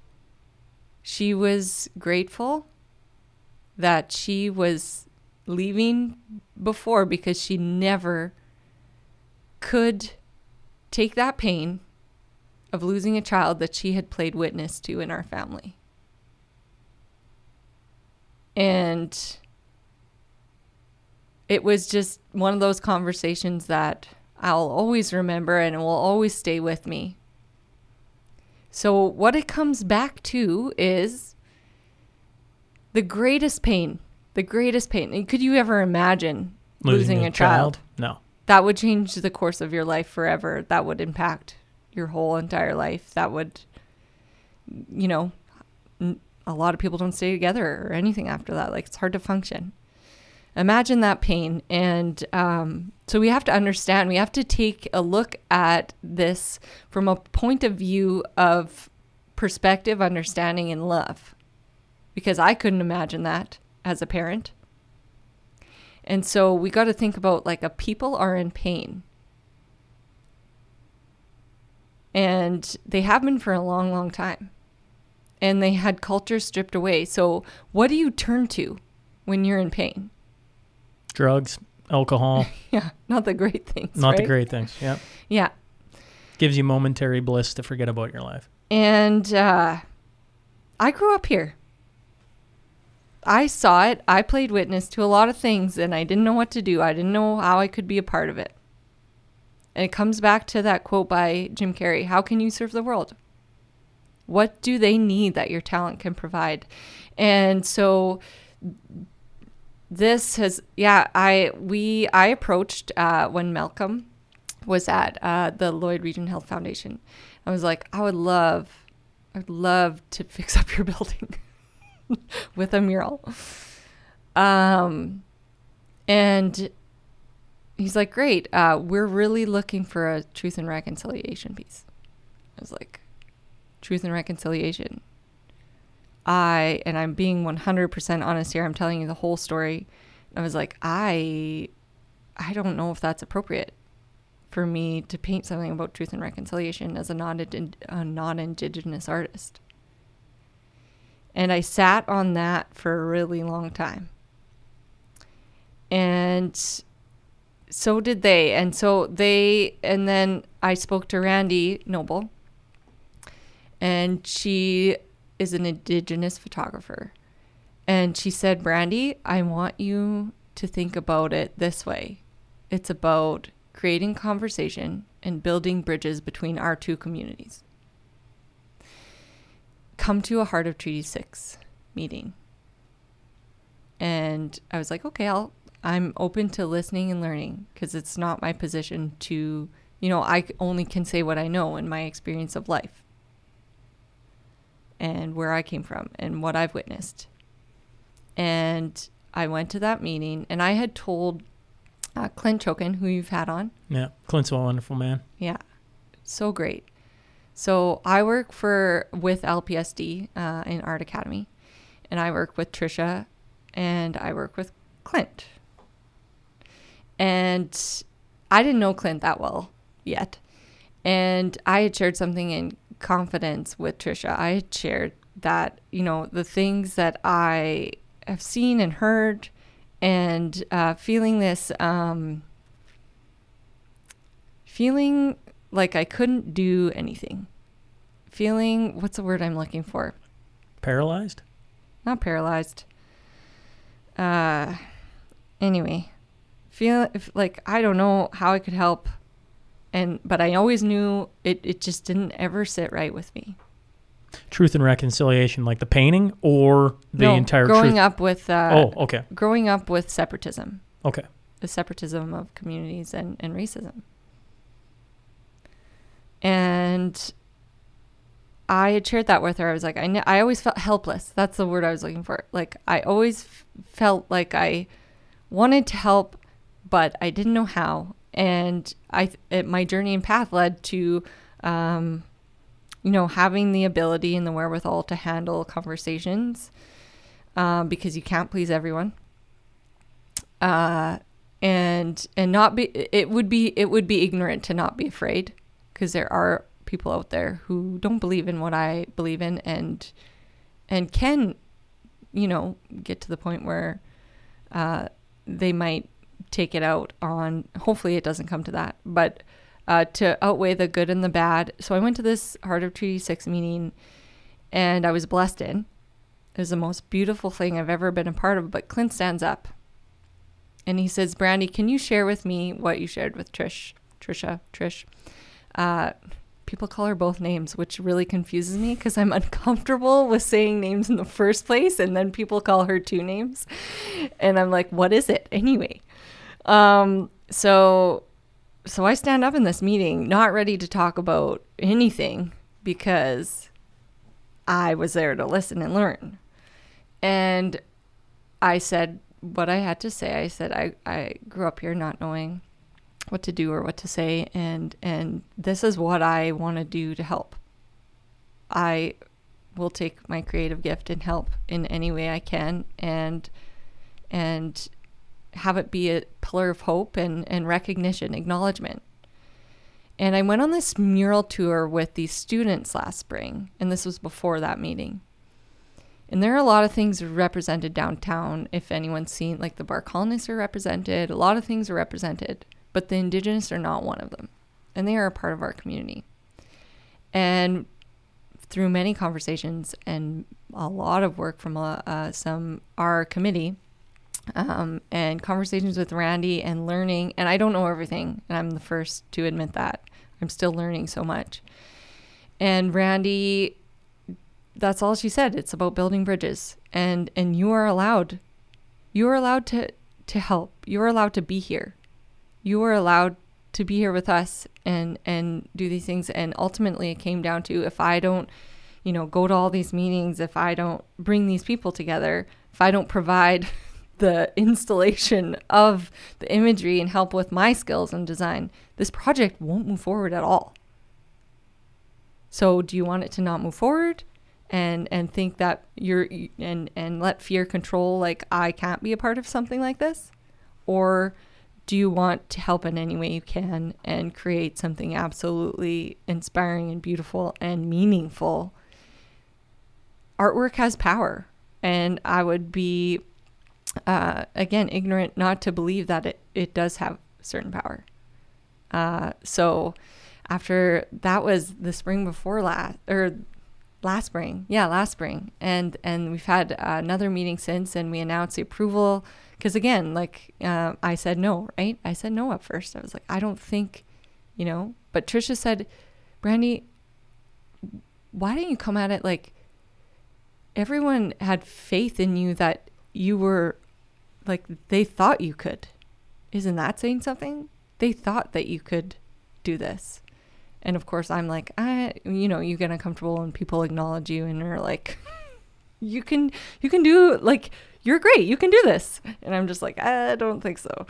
she was grateful that she was leaving before because she never could take that pain of losing a child that she had played witness to in our family. And it was just one of those conversations that I'll always remember and it will always stay with me. So, what it comes back to is the greatest pain, the greatest pain. And could you ever imagine losing, a, child? No. That would change the course of your life forever. That would impact your whole entire life. That would, you know, a lot of people don't stay together or anything after that. Like it's hard to function. Imagine that pain. And um, so we have to understand, we have to take a look at this from a point of view of perspective, understanding, and love because I couldn't imagine that as a parent. And so we got to think about like a people are in pain. And they have been for a long, long time. And they had culture stripped away. So what do you turn to when you're in pain? Drugs, alcohol, Yeah, not the great things. not the great things. Yeah. Yeah. Gives you momentary bliss to forget about your life. And uh, I grew up here. I saw it. I played witness to a lot of things and I didn't know what to do. I didn't know how I could be a part of it. And it comes back to that quote by Jim Carrey How can you serve the world? What do they need that your talent can provide? And so this has, yeah, I, we, I approached uh, when Malcolm was at uh, the Lloyd Region Health Foundation. I was like, I would love, I would love to fix up your building with a mural. Um, and he's like, great. Uh, we're really looking for a truth and reconciliation piece. I was like, truth and reconciliation. I, and I'm being 100% honest here, I'm telling you the whole story. I was like, I, I don't know if that's appropriate for me to paint something about truth and reconciliation as a non a non-indigenous artist. And I sat on that for a really long time. And so did they. And so they and then I spoke to Randy Noble. And she is an indigenous photographer. And she said, Brandy, I want you to think about it this way. It's about creating conversation and building bridges between our two communities. Come to a Heart of Treaty 6 meeting. And I was like, okay, I'll I'm open to listening and learning because it's not my position to, you know, I only can say what I know in my experience of life and where I came from and what I've witnessed. And I went to that meeting and I had told uh, Clint Chokin, who you've had on. Yeah, Clint's a wonderful man. Yeah, so great. So I work for with LPSD uh, in Art Academy, and I work with Trisha, and I work with Clint. And I didn't know Clint that well yet, and I had shared something in confidence with Trisha. I had shared that you know the things that I have seen and heard and uh, feeling this um, feeling like I couldn't do anything. Feeling what's the word I'm looking for? Paralyzed? Not paralyzed. Uh, anyway, feel if, like I don't know how I could help, and but I always knew it. It just didn't ever sit right with me. Truth and reconciliation, like the painting or the no, entire growing truth? up with uh, oh, okay. growing up with separatism, Okay. the separatism of communities and, and racism. And I had shared that with her. I was like, I, ne- I always felt helpless. That's the word I was looking for. Like, I always f- felt like I wanted to help, but I didn't know how. And I, it, my journey and path led to, um, you know, having the ability and the wherewithal to handle conversations, um, because you can't please everyone. Uh, and and not be it would be it would be ignorant to not be afraid because there are people out there who don't believe in what I believe in and and can you know get to the point where uh, they might take it out on hopefully it doesn't come to that but uh, to outweigh the good and the bad so I went to this Heart of Treaty 6 meeting and I was blessed in it was the most beautiful thing I've ever been a part of but Clint stands up and he says, Brandy, can you share with me what you shared with Trish, Trisha, Trish? Uh, people call her both names, which really confuses me because I'm uncomfortable with saying names in the first place, and then people call her two names, and I'm like, what is it anyway? Um, so, so I stand up in this meeting, not ready to talk about anything because I was there to listen and learn, and I said what I had to say. I said I, I grew up here not knowing what to do or what to say and and this is what I want to do to help. I will take my creative gift and help in any way I can and and have it be a pillar of hope and, and recognition, acknowledgement. And I went on this mural tour with these students last spring, and this was before that meeting. And there are a lot of things represented downtown. If anyone's seen, like the Barr colonists are represented, a lot of things are represented, but the indigenous are not one of them. And they are a part of our community. And through many conversations and a lot of work from uh, uh, some our committee, um, and conversations with Randy and learning. And I don't know everything, and I'm the first to admit that. I'm still learning so much. And Randy, that's all she said. It's about building bridges, and and you are allowed, you are allowed to to help. You are allowed to be here. You are allowed to be here with us and and do these things. And ultimately, it came down to if I don't, you know, go to all these meetings, if I don't bring these people together, if I don't provide the installation of the imagery and help with my skills and design, this project won't move forward at all. So, do you want it to not move forward? and and think that you're and and let fear control like I can't be a part of something like this or do you want to help in any way you can and create something absolutely inspiring and beautiful and meaningful? Artwork has power and I would be uh, again ignorant not to believe that it, it does have certain power. Uh, so after that was the spring before last or last spring. Yeah last spring. And and we've had another meeting since and we announced the approval because again like uh, i said no right? I said no at first. I was like i don't think you know but trisha said brandy why didn't you come at it like everyone had faith in you that you were like they thought you could. Isn't that saying something? They thought that you could do this and of course, I'm like, I, you know, you get uncomfortable and people acknowledge you and are like, you can, you can do like, you're great. You can do this. And I'm just like, I don't think so.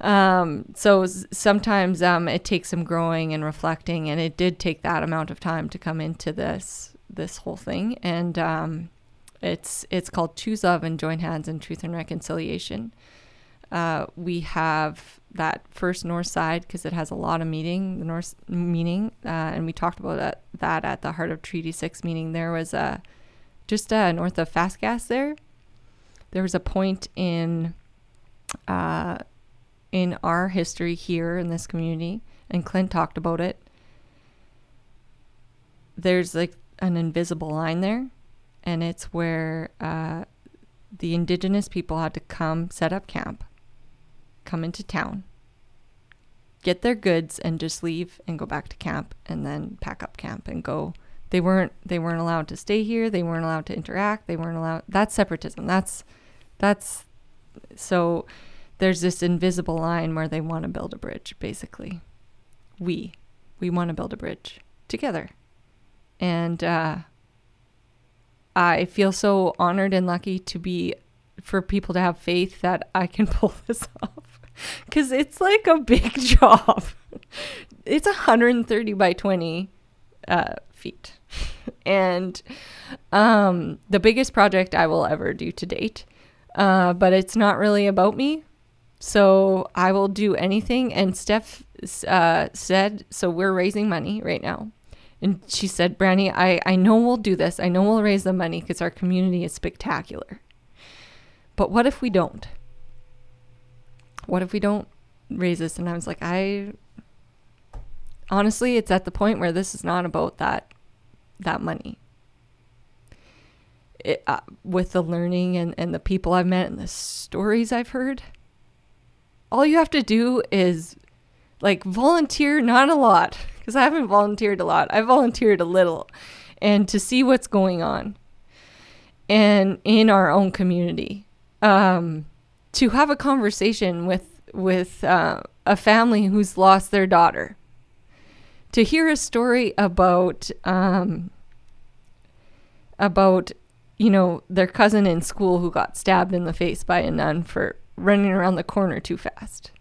Um, so sometimes, um, it takes some growing and reflecting and it did take that amount of time to come into this, this whole thing. And, um, it's, it's called choose love and join hands in truth and reconciliation. Uh, we have that first north side because it has a lot of meaning, the north meaning, uh, and we talked about that, that at the Heart of Treaty Six meeting. There was a just uh, north of Fast Gas there. There was a point in uh, in our history here in this community, and Clint talked about it. There's like an invisible line there, and it's where uh, the indigenous people had to come set up camp come into town, get their goods and just leave and go back to camp and then pack up camp and go. They weren't they weren't allowed to stay here, they weren't allowed to interact, they weren't allowed that's separatism. That's that's so there's this invisible line where they want to build a bridge basically. We we want to build a bridge together. And uh I feel so honored and lucky to be for people to have faith that I can pull this off because it's like a big job. it's 130 by 20 uh, feet. and um, the biggest project I will ever do to date. Uh, but it's not really about me. So I will do anything. And Steph uh, said, so we're raising money right now. And she said, Brandy, I, I know we'll do this. I know we'll raise the money because our community is spectacular. But what if we don't? What if we don't raise this? And I was like, I honestly, it's at the point where this is not about that that money. It, uh, with the learning and, and the people I've met and the stories I've heard, all you have to do is like volunteer, not a lot, because I haven't volunteered a lot. I volunteered a little, and to see what's going on, and in our own community. Um, to have a conversation with with uh, a family who's lost their daughter, to hear a story about um, about you know their cousin in school who got stabbed in the face by a nun for running around the corner too fast.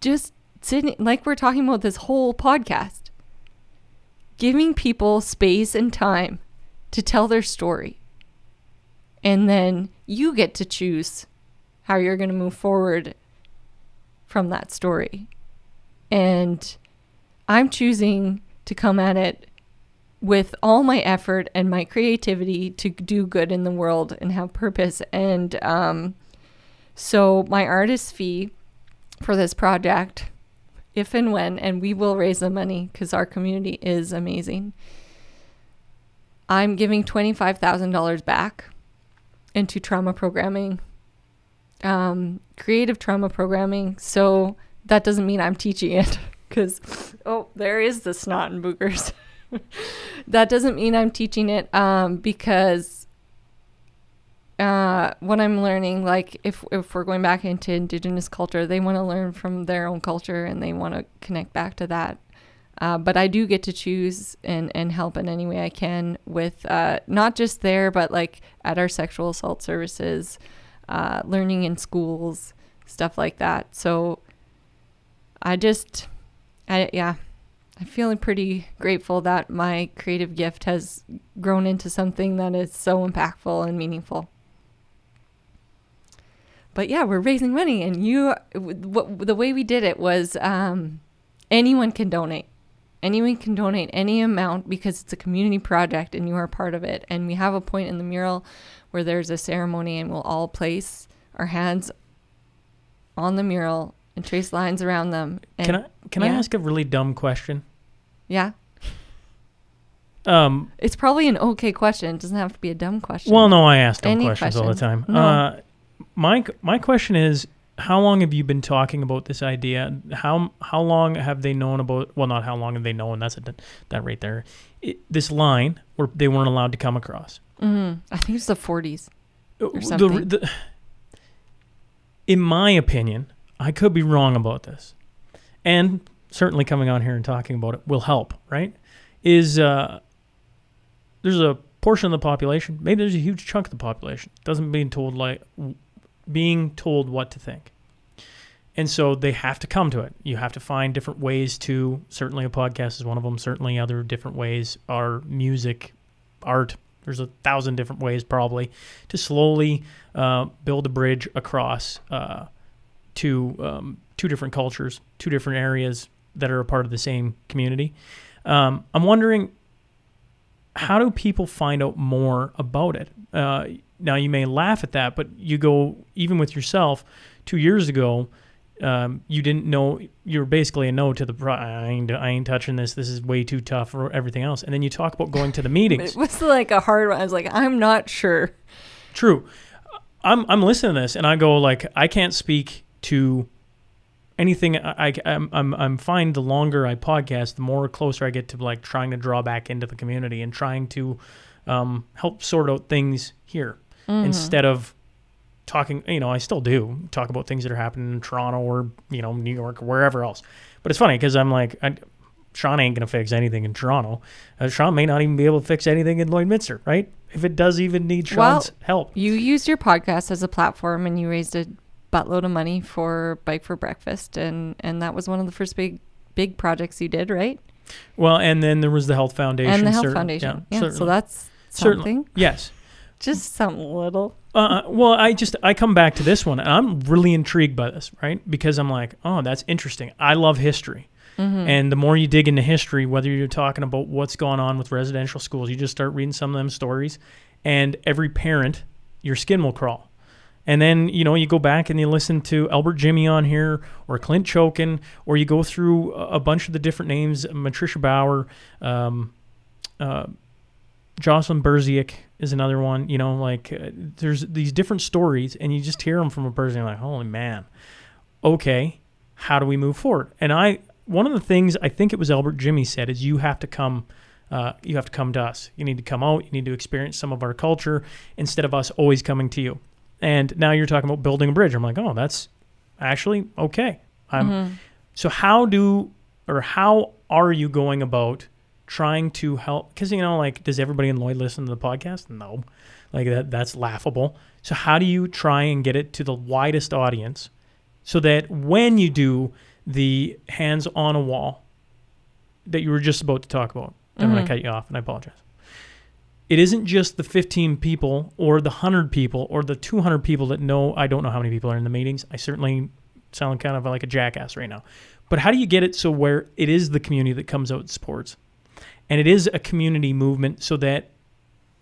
Just sitting like we're talking about this whole podcast, giving people space and time to tell their story. And then you get to choose how you're going to move forward from that story. And I'm choosing to come at it with all my effort and my creativity to do good in the world and have purpose. And um, so, my artist fee for this project, if and when, and we will raise the money because our community is amazing. I'm giving $25,000 back into trauma programming um, creative trauma programming. So that doesn't mean I'm teaching it because, oh, there is the snot and boogers. that doesn't mean I'm teaching it um, because uh, what I'm learning, like if, if we're going back into indigenous culture, they want to learn from their own culture and they want to connect back to that. Uh, but I do get to choose and, and help in any way I can with uh, not just there, but like at our sexual assault services, uh, learning in schools, stuff like that. So I just, I yeah, I'm feeling pretty grateful that my creative gift has grown into something that is so impactful and meaningful. But yeah, we're raising money, and you, what the way we did it was um, anyone can donate. Anyone can donate any amount because it's a community project and you are part of it. And we have a point in the mural where there's a ceremony and we'll all place our hands on the mural and trace lines around them. And, Can I can I ask a really dumb question? Yeah. Um, It's probably an okay question. It doesn't have to be a dumb question. well, no, I ask dumb Any questions all the time. question. No. Uh, my my question is, how long have you been talking about this idea? How how long have they known about? Well, not how long have they known. That's a, that right there. It, this line where they weren't allowed to come across. Mhm. I think it's the 40s. Uh, the- the- in my opinion, I could be wrong about this, and certainly coming on here and talking about it will help. Right? Is uh, there's a portion of the population, maybe there's a huge chunk of the population doesn't being told like being told what to think. And so they have to come to it. You have to find different ways to. Certainly, a podcast is one of them. Certainly, other different ways are music, art. There's a thousand different ways, probably, to slowly uh, build a bridge across uh, to um, two different cultures, two different areas that are a part of the same community. Um, I'm wondering, how do people find out more about it? Uh, now, you may laugh at that, but you go even with yourself. Two years ago, um, you didn't know you're basically a no to the pro- I ain't, I ain't touching this this is way too tough or everything else and then you talk about going to the meetings It was like a hard one. I was like, I'm not sure. True. I'm I'm listening to this and I go like I can't speak to anything. I, I I'm I'm I'm fine. The longer I podcast, the more closer I get to like trying to draw back into the community and trying to um, help sort out things here instead of talking. You know, I still do talk about things that are happening in Toronto or you know New York or wherever else. But it's funny because I'm like. I, Sean ain't gonna fix anything in Toronto. Uh, Sean may not even be able to fix anything in Lloydminster, right? If it does even need Well, Sean's help. You used your podcast as a platform and you raised a buttload of money for Bike for Breakfast and and that was one of the first big big projects you did, right? Well, and then there was the Health Foundation. and the Health certain- Foundation. Yeah, certainly. so that's Certainly. something. Yes. Just something little. Uh, well, I just I come back to this one, I'm really intrigued by this, right? Because I'm like, oh, that's interesting. I love history, and the more you dig into history, whether you're talking about what's going on with residential schools, you just start reading some of them stories, and every parent, your skin will crawl. And then you know you go back and you listen to Albert Jimmy on here, or Clint Chokin, or you go through a a bunch of the different names, Matricia Bauer, um, uh, Jocelyn Berziak is another one. You know, like uh, there's these different stories, and you just hear them from a person. You're like, holy man, okay, how do we move forward? And I, one of the things I think it was Albert Jimmy said is you have to come. Uh, you have to come to us. You need to come out. You need to experience some of our culture instead of us always coming to you. And now you're talking about building a bridge. I'm like, oh, that's actually okay. I'm, So how do or how are you going about trying to help? Because you know, like, does everybody in Lloyd listen to the podcast? No, like that. That's laughable. So how do you try and get it to the widest audience, so that when you do the hands on a wall that you were just about to talk about, I'm going to mm-hmm. cut you off, and I apologize. It isn't just the 15 people or the 100 people or the 200 people that know. I don't know how many people are in the meetings. I certainly sound kind of like a jackass right now. But how do you get it so where it is the community that comes out and supports? And it is a community movement so that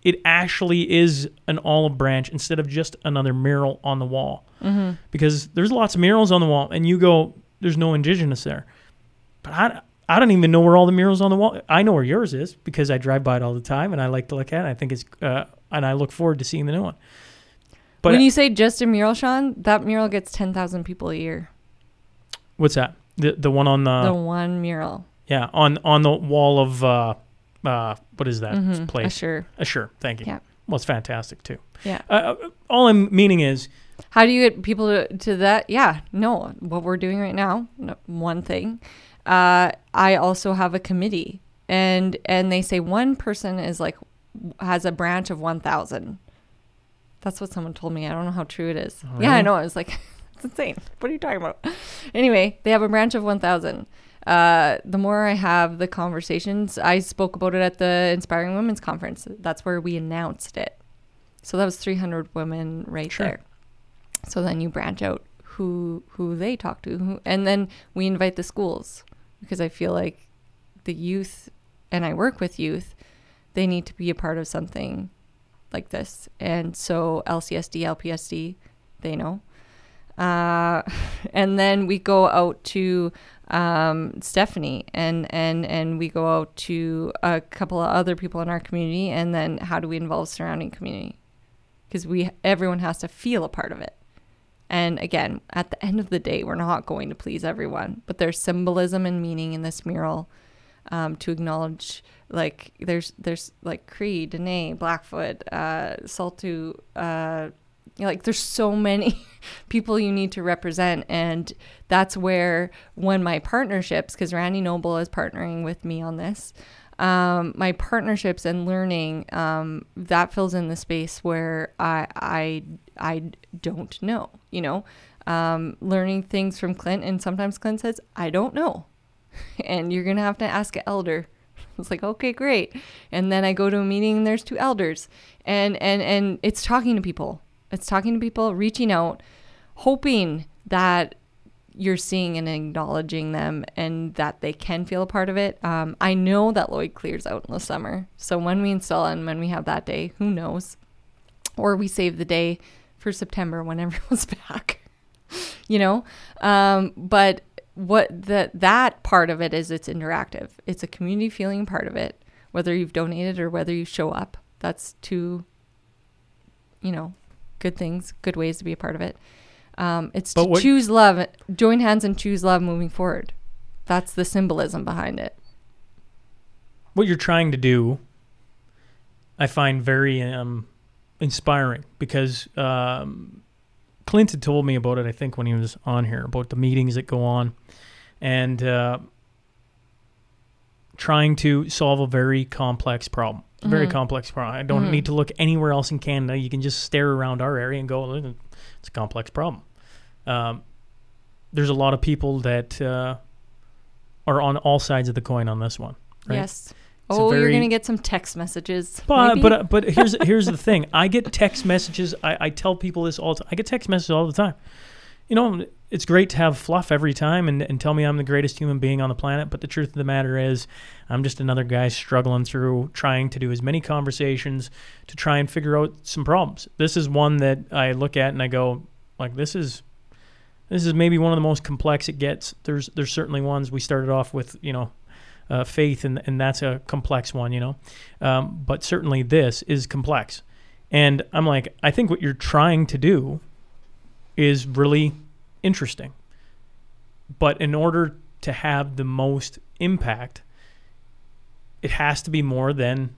it actually is an olive branch instead of just another mural on the wall. Mm-hmm. Because there's lots of murals on the wall, and you go, there's no indigenous there. But I, I don't even know where all the murals on the wall. I know where yours is because I drive by it all the time, and I like to look at it. I think it's, uh, and I look forward to seeing the new one. But when you say just a mural, Sean, that mural gets 10,000 people a year. what's that? The the one on the, the one mural. Yeah on on the wall of uh uh what is that Mhm, place? Sure. Uh, sure. Thank you. Yeah. Well, it's fantastic too. Yeah. Uh, uh, all I'm meaning is How do you get people to, to that? Yeah, no, what we're doing right now, no, one thing. Uh, I also have a committee, and and they say one person is like has a branch of one thousand. That's what someone told me. I don't know how true it is. Yeah, I know. I was like, it's insane. What are you talking about? Anyway, they have a branch of one thousand. Uh, the more I have the conversations, I spoke about it at the Inspiring Women's Conference. That's where we announced it. So that was 300 women right Sure. there. So then you branch out who who they talk to, who, and then we invite the schools because I feel like the youth, and I work with youth, they need to be a part of something like this. And so LCSD, LPSD, they know. Uh, and then we go out to um, Stephanie, and and and we go out to a couple of other people in our community, and then how do we involve surrounding community? Because we everyone has to feel a part of it. And again, at the end of the day, we're not going to please everyone, but there's symbolism and meaning in this mural um, to acknowledge, like there's there's like Cree, Dene, Blackfoot, uh, Saulteaux, uh, like there's so many people you need to represent, and that's where when my partnerships, because Randy Noble is partnering with me on this, um, my partnerships and learning um, that fills in the space where I I I don't know, you know, um, learning things from Clint, and sometimes Clint says I don't know, and you're gonna have to ask an elder. It's like okay, great, and then I go to a meeting and there's two elders, and and and it's talking to people. It's talking to people, reaching out, hoping that you're seeing and acknowledging them and that they can feel a part of it. Um, I know that Lloyd clears out in the summer. So when we install and when we have that day, who knows? Or we save the day for September when everyone's back, you know? Um, but what the, that part of it is it's interactive. It's a community feeling part of it, whether you've donated or whether you show up. That's two, you know, good things, good ways to be a part of it. Um, it's But to what- choose love, join hands and choose love moving forward. That's the symbolism behind it. what you're trying to do, I find very um, inspiring because um, Clint had told me about it. I think when he was on here about the meetings that go on, and uh, trying to solve a very complex problem. Very Mhm. complex problem. I don't need to look anywhere else in Canada. You can just stare around our area and go, it's a complex problem. Um, there's a lot of people that uh, are on all sides of the coin on this one. Right? Yes. It's Oh, you're gonna get some text messages. But maybe? but uh, but here's here's the thing. I get text messages. I, I tell people this all. The time. I get text messages all the time. You know, it's great to have fluff every time and, and tell me I'm the greatest human being on the planet. But the truth of the matter is, I'm just another guy struggling through trying to do as many conversations to try and figure out some problems. This is one that I look at and I go, like, this is this is maybe one of the most complex it gets. There's there's certainly ones we started off with, you know, uh, faith, and and that's a complex one, you know. Um, but certainly this is complex, and I'm like, I think what you're trying to do is really interesting. But in order to have the most impact, it has to be more than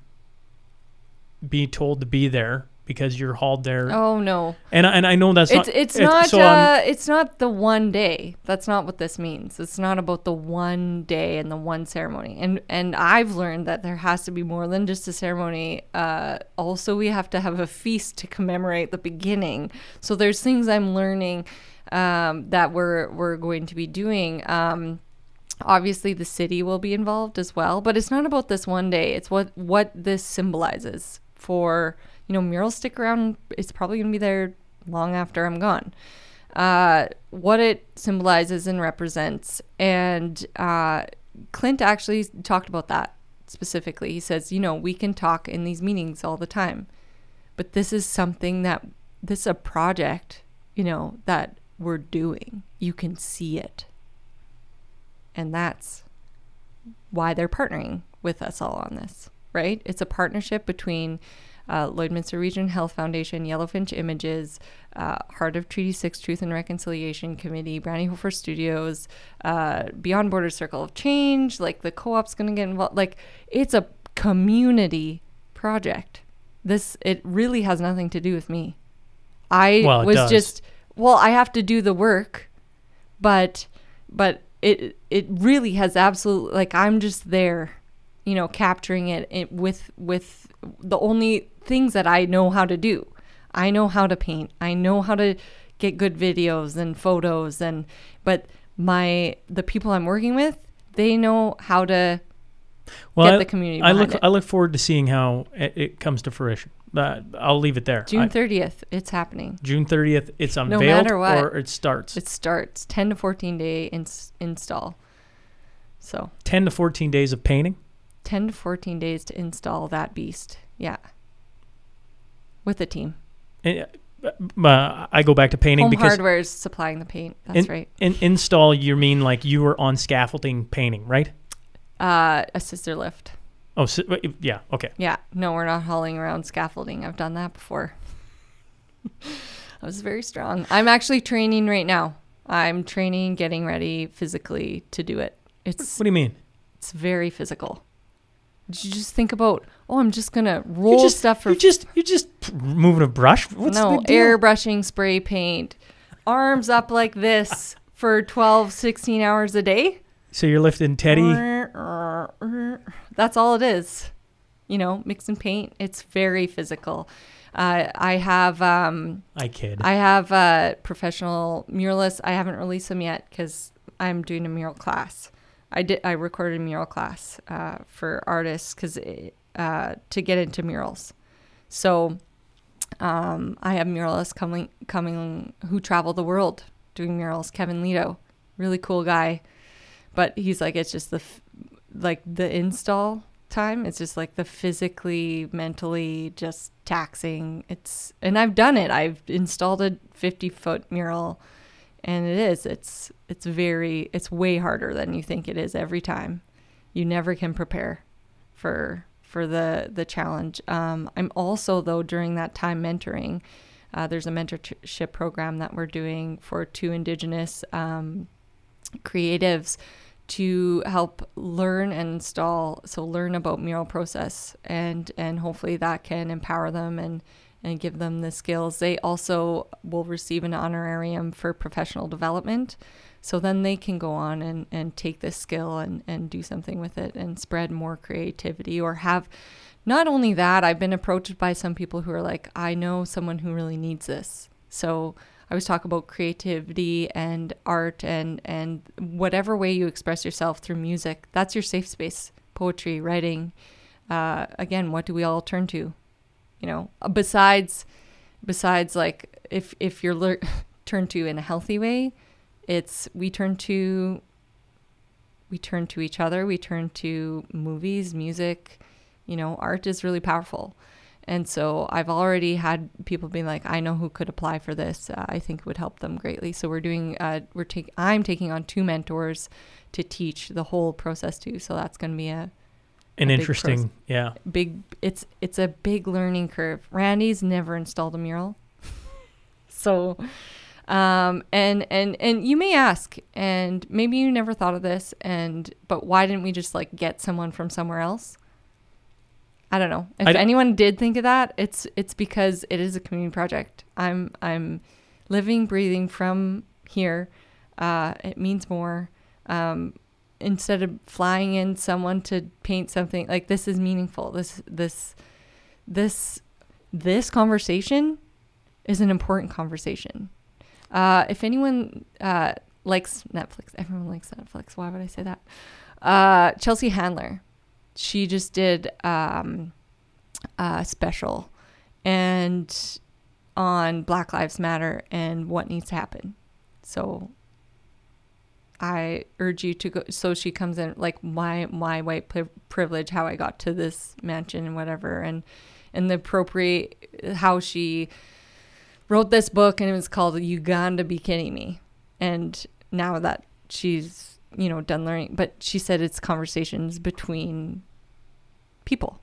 be told to be there because you're hauled there. oh no, And I- and I know that's it's not it's not so uh, it's not the one day. That's not what this means. It's not about the one day and the one ceremony. And and I've learned that there has to be more than just a ceremony. Uh, also, we have to have a feast to commemorate the beginning. So there's things I'm learning um, that we're we're going to be doing. Um, obviously the city will be involved as well but it's not about this one day it's what what this symbolizes for you know murals stick around it's probably going to be there long after i'm gone. Uh, what it symbolizes and represents and uh, clint actually talked about that specifically. He says you know we can talk in these meetings all the time but this is something that this is a project you know that we're doing. You can see it. And that's why they're partnering with us all on this, right? It's a partnership between uh, Lloydminster Region Health Foundation, Yellowfinch Images, uh, Heart of Treaty 6 Truth and Reconciliation Committee, Brandy Hofer Studios, uh, Beyond Borders Circle of Change, like the co op's going to get involved. Like, it's a community project. This, it really has nothing to do with me. I Well, was does. just, well, I have to do the work, but, but it, it really has absolutely, like, I'm just there you know capturing it, it with with the only things that I know how to do. I know how to paint. I know how to get good videos and photos and but my the people I'm working with, they know how to well, get I, the community I look it. I look forward to seeing how it, it comes to fruition. Uh, I'll leave it there. June 30th, it's happening. June 30th, it's No unveiled matter what. or it starts. It starts 10 to 14 day ins- install. So, 10 to 14 days of painting. 10 to 14 days to install that beast. Yeah. With a team. And, uh, I go back to painting Home because Hardware is supplying the paint. That's in, right. in install you mean like you were on scaffolding painting, right? Uh, a scissor lift. Oh, so, yeah, okay. Yeah, no, we're not hauling around scaffolding. I've done that before. I was very strong. I'm actually training right now. I'm training, getting ready physically to do it. It's What do you mean? it's very physical. Did you just think about? Oh, I'm just gonna roll just stuff for you just you just moving a brush. What's no airbrushing, spray paint, arms up like this for 12, 16 hours a day. So you're lifting Teddy. That's all it is. You know, mix and paint. It's very physical. Uh, I have um, I kid. I have uh, professional muralists. I haven't released them yet because I'm doing a mural class. I did. I recorded a mural class uh, for artists because uh, to get into murals. So um, I have muralists coming coming who travel the world doing murals. Kevin Ledo, really cool guy, but he's like it's just the like the install time. It's just like the physically, mentally, just taxing. It's and I've done it. I've installed a 50 foot mural, and it is. It's it's very. It's way harder than you think it is every time. You never can prepare for for the the challenge. Um, I'm also though during that time mentoring. Uh, there's a mentorship program that we're doing for two Indigenous um, creatives to help learn and install so learn about mural process and and hopefully that can empower them and and give them the skills they also will receive an honorarium for professional development so then they can go on and and take this skill and and do something with it and spread more creativity or have not only that i've been approached by some people who are like i know someone who really needs this so I always talk about creativity and art and and whatever way you express yourself through music. That's your safe space. Poetry, writing. Uh, again, what do we all turn to? You know, besides besides like if if you're lear- turn to in a healthy way, it's we turn to we turn to each other. We turn to movies, music. You know, art is really powerful. And so I've already had people being like, I know who could apply for this. Uh, I think would help them greatly. So we're doing, uh, we're taking, I'm taking on two mentors to teach the whole process too. So that's going to be a An interesting, yeah. big, it's, it's a big learning curve. Randy's never installed a mural. so, um, and, and, and you may ask, and maybe you never thought of this and, but why didn't we just like get someone from somewhere else? I don't know. If d- anyone did think of that, it's it's because it is a community project. I'm I'm living, breathing from here. Uh, it means more. Um, instead of flying in someone to paint something like this is meaningful. This this this this conversation is an important conversation. Uh, if anyone uh, likes Netflix, everyone likes Netflix. Why would I say that? Uh, Chelsea Handler she just did um, a special and on Black Lives Matter and what needs to happen. So I urge you to go. So she comes in like my my white privilege, how I got to this mansion and whatever, and and the appropriate how she wrote this book and it was called Uganda. Be Kidding Me," and now that she's you know done learning, but she said it's conversations between people.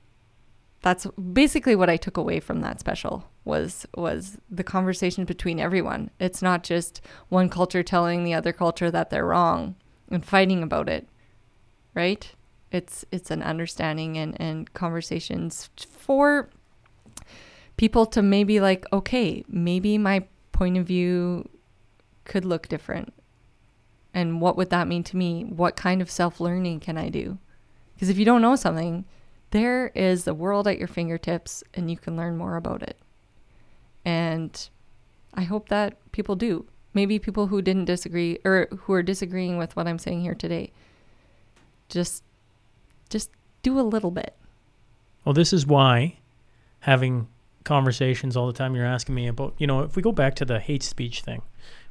That's basically what I took away from that special was was the conversation between everyone. It's not just one culture telling the other culture that they're wrong and fighting about it. Right? It's it's an understanding and, and conversations for people to maybe like, okay, maybe my point of view could look different. And what would that mean to me? What kind of self learning can I do? Because if you don't know something, there is the world at your fingertips and you can learn more about it. And I hope that people do. Maybe people who didn't disagree or who are disagreeing with what I'm saying here today. Just just do a little bit. Well, this is why having conversations all the time you're asking me about, you know, if we go back to the hate speech thing,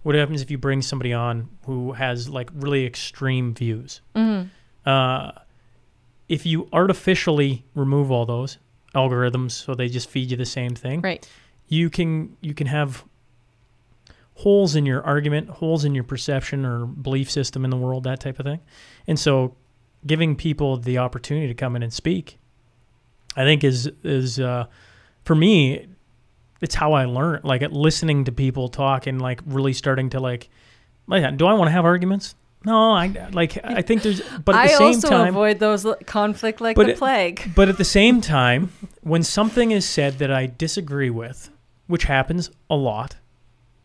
what happens if you bring somebody on who has like really extreme views? Mm-hmm. Uh, if you artificially remove all those algorithms so they just feed you the same thing, Right. you can you can have holes in your argument, holes in your perception or belief system in the world, that type of thing. And so giving people the opportunity to come in and speak, I think is is uh, for me it's how I learn. Like at listening to people talk and like really starting to like, like do I want to have arguments? No, I like I think there's but at I the same also time avoid those conflict like But the it- plague. but at the same time, when something is said that I disagree with, which happens a lot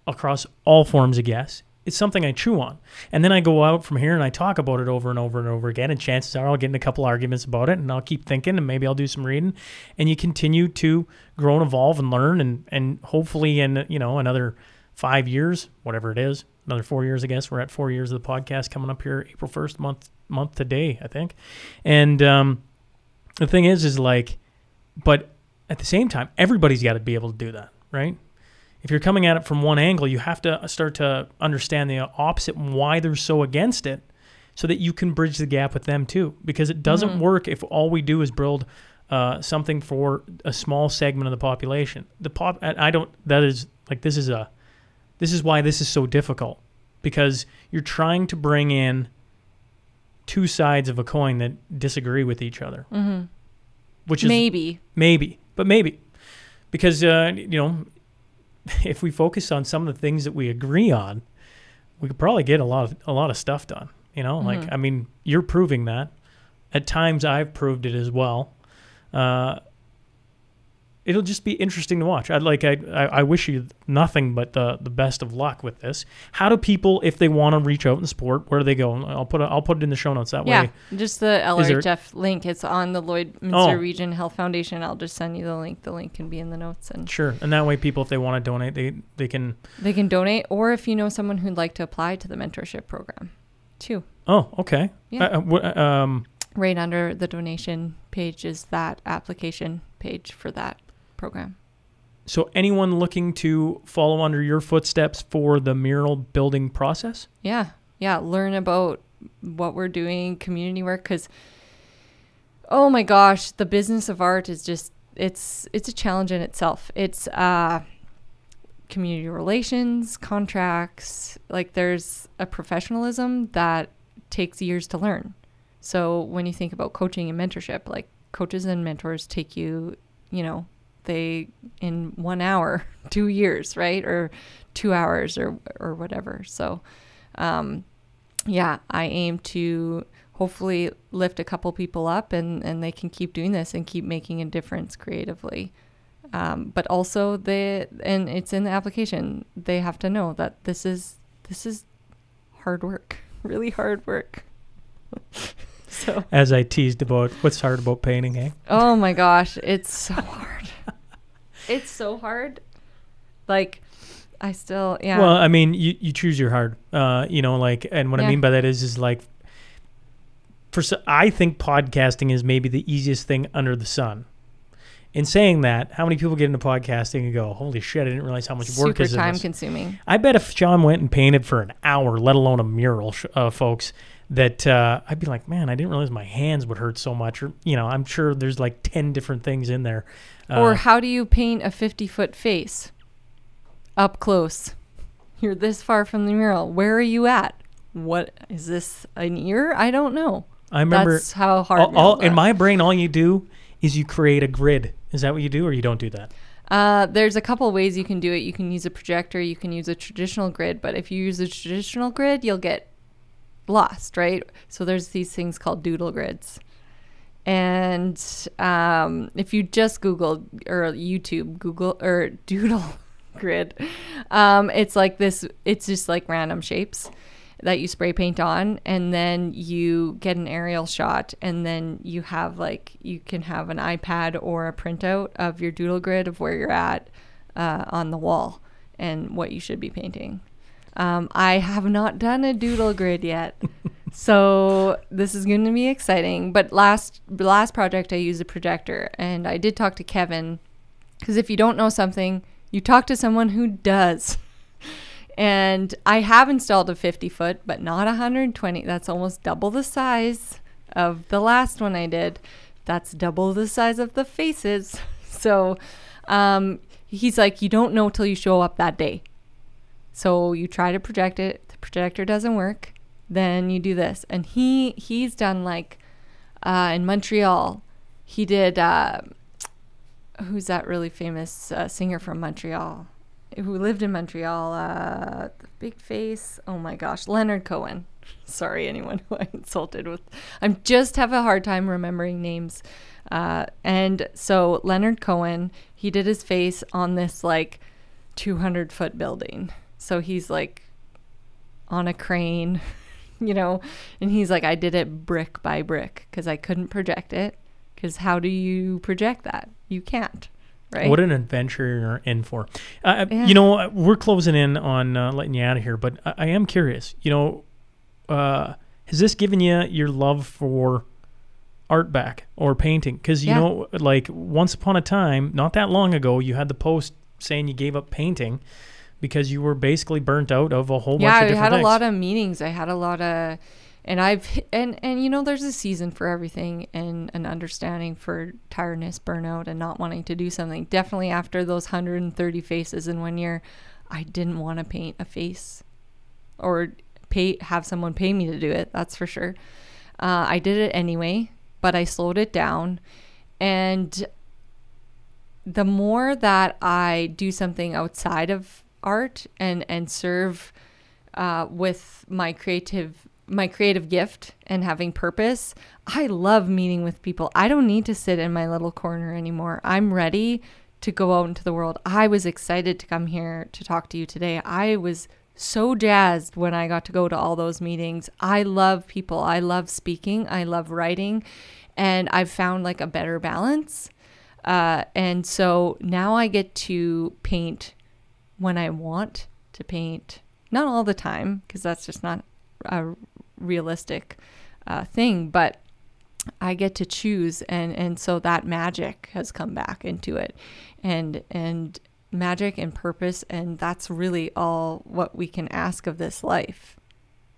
across all forms of guess, it's something I chew on. And then I go out from here and I talk about it over and over and over again. And chances are I'll get in a couple arguments about it and I'll keep thinking and maybe I'll do some reading. And you continue to grow and evolve and learn and, and hopefully in, you know, another five years, whatever it is, another four years, I guess. We're at four years of the podcast coming up here April 1st, month month today, I think. And um the thing is is like but at the same time everybody's got to be able to do that right if you're coming at it from one angle you have to start to understand the opposite and why they're so against it so that you can bridge the gap with them too because it doesn't work if all we do is build uh, something for a small segment of the population the pop i don't that is like this is a this is why this is so difficult because you're trying to bring in two sides of a coin that disagree with each other. Hmm which is Maybe. maybe but maybe. Because uh, you know if we focus on some of the things that we agree on we could probably get a lot of a lot of stuff done you know? Like Mhm. i mean you're proving that. At times i've proved it as well. Uh, it'll just be interesting to watch. I'd like I, I wish you nothing but the the best of luck with this. How do people if they want to reach out and support, where do they go? I'll put it, I'll put it in the show notes that Yeah, way. just the Is there- link. It's on the Lloyd Oh. Region Health Foundation. I'll just send you the link. The link can be in the notes, and Sure, and that way people if they want to donate, they they can. they can donate. Or if you know someone who'd like to apply to the mentorship program, too. Oh, okay. Yeah. Uh, uh, wh- um, Right under the donation page is that application page for that program. so anyone looking to follow under your footsteps for the mural building process? Yeah, yeah. Learn about what we're doing, community work, because oh my gosh, the business of art is just it's it's a challenge in itself. It's uh, community relations, contracts. Like there's a professionalism that takes years to learn. So when you think about coaching and mentorship, like coaches and mentors take you, you know, they in one hour, two years, right, or two hours, or or whatever. So, um, yeah, I aim to hopefully lift a couple people up, and and they can keep doing this and keep making a difference creatively. Um, but also they and it's in the application. They have to know that this is this is hard work, really hard work. so. As I teased about what's hard about painting, eh? Oh my gosh, it's so hard. It's so hard. Like, I still, yeah. Well, I mean, you, you choose your hard. Uh, you know, like, and what I mean by that is, is like, for s- I think podcasting is maybe the easiest thing under the sun. In saying that, how many people get into podcasting and go, "Holy shit! I didn't realize how much work super is in time this." consuming. I bet if John went and painted for an hour, let alone a mural, sh- uh, folks, that uh, I'd be like, man, I didn't realize my hands would hurt so much. Or you know, I'm sure there's like ten different things in there. Uh, or how do you paint a 50 foot face up close? You're this far from the mural. Where are you at? What is this an ear? I don't know. I remember That's how hard. all, all in my brain, all you do is you create a grid. Is that what you do, or you don't do that? Uh, there's a couple ways you can do it. You can use a projector, you can use a traditional grid, but if you use a traditional grid, you'll get lost, right? So there's these things called doodle grids. And um, if you just Google or YouTube, Google or doodle grid, um, it's like this, it's just like random shapes that you spray paint on and then you get an aerial shot and then you have like you can have an ipad or a printout of your doodle grid of where you're at uh, on the wall and what you should be painting um, i have not done a doodle grid yet so this is going to be exciting but last last project i used a projector and i did talk to kevin because if you don't know something you talk to someone who does and I have installed a 50 foot, but not 120. That's almost double the size of the last one I did. That's double the size of the faces. So um, he's like, you don't know till you show up that day. So you try to project it, the projector doesn't work, then you do this. And he he's done like uh, in Montreal, he did. Uh, who's that really famous uh, singer from Montreal? who lived in Montreal, uh, big face. Oh my gosh, Leonard Cohen. Sorry, anyone who I insulted with. I'm just have a hard time remembering names. Uh, and so Leonard Cohen, he did his face on this like 200 foot building. So he's like on a crane, you know, and he's like, I did it brick by brick because I couldn't project it. Because how do you project that? You can't right? What an adventure you're in for. Uh, Yeah. You know, we're closing in on uh, letting you out of here, but I, I am curious. You know, uh, has this given you your love for art back or painting? Because you Yeah. know, like once upon a time, not that long ago, you had the post saying you gave up painting because you were basically burnt out of a whole yeah, bunch of I had things. a lot of meetings. I had a lot of, and I've and and you know, there's a season for everything, and an understanding for tiredness, burnout, and not wanting to do something. Definitely after those 130 faces in one year, I didn't want to paint a face, or pay have someone pay me to do it. That's for sure. Uh, I did it anyway, but I slowed it down, and the more that I do something outside of art and and serve uh, with my creative my creative gift and having purpose, I love meeting with people. I don't need to sit in my little corner anymore. I'm ready to go out into the world. I was excited to come here to talk to you today. I was so jazzed when I got to go to all those meetings. I love people. I love speaking. I love writing. And I've found like a better balance. Uh, and so now I get to paint when I want to paint. Not all the time, because that's just not a realistic uh, thing, but I get to choose, and and so that magic has come back into it, and and magic and purpose, and that's really all what we can ask of this life,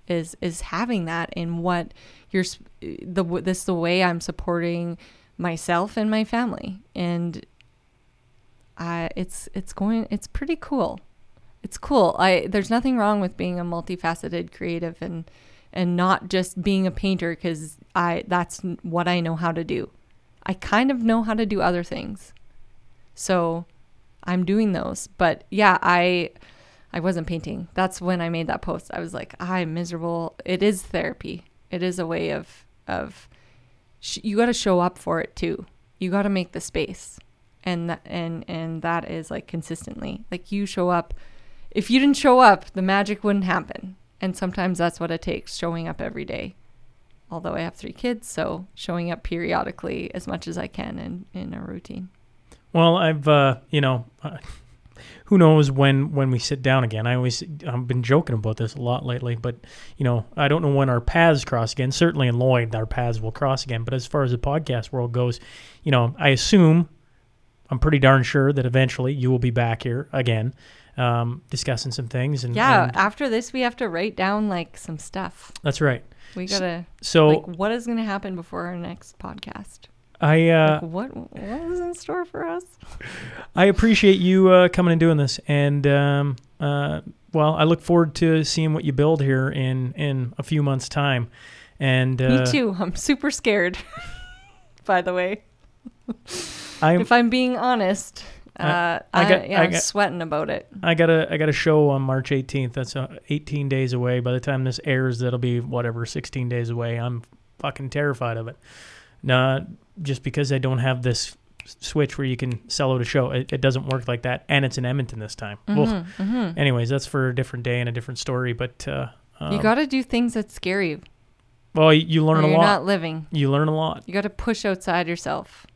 is is having that in what you're the this the way I'm supporting myself and my family, and I it's it's going it's pretty cool. It's cool. I there's nothing wrong with being a multifaceted creative and and not just being a painter cuz I that's what I know how to do. I kind of know how to do other things. So I'm doing those. But yeah, I I wasn't painting. That's when I made that post. I was like, I'm miserable. It is therapy. It is a way of of sh- you got to show up for it too. You got to make the space. And that, and and that is like consistently. Like you show up. If you didn't show up, the magic wouldn't happen. And sometimes that's what it takes, showing up every day. Although I have 3 kids, so showing up periodically as much as I can in in a routine. Well, I've uh, you know, uh, who knows when when we sit down again. I always I've been joking about this a lot lately, but you know, I don't know when our paths cross again. Certainly in Lloyd, our paths will cross again. But as far as the podcast world goes, you know, I assume I'm pretty darn sure that eventually you will be back here again, um, discussing some things. And Yeah, and after this we have to write down like some stuff. that's right. We got to So like what is going to happen before our next podcast? I uh, Like, what what is in store for us? I appreciate you uh, coming and doing this, and um, uh, well, I look forward to seeing what you build here in in a few months' time. And uh, Me too. I'm super scared. By the way. I'm if I'm being honest, uh, I- I, I got- yeah, I I'm sweating about it. I got a I got a show on March 18th. That's uh, 18 days away. By the time this airs, that'll be whatever 16 days away. I'm fucking terrified of it. Not just because I don't have this switch where you can sell out a show. It, it doesn't work like that, and it's in Edmonton this time. Well, Mhm. anyways, that's for a different day and a different story. But uh, um, you got to do things that scare you. well, you, you learn a you're lot. not living. you learn a lot. You got to push outside yourself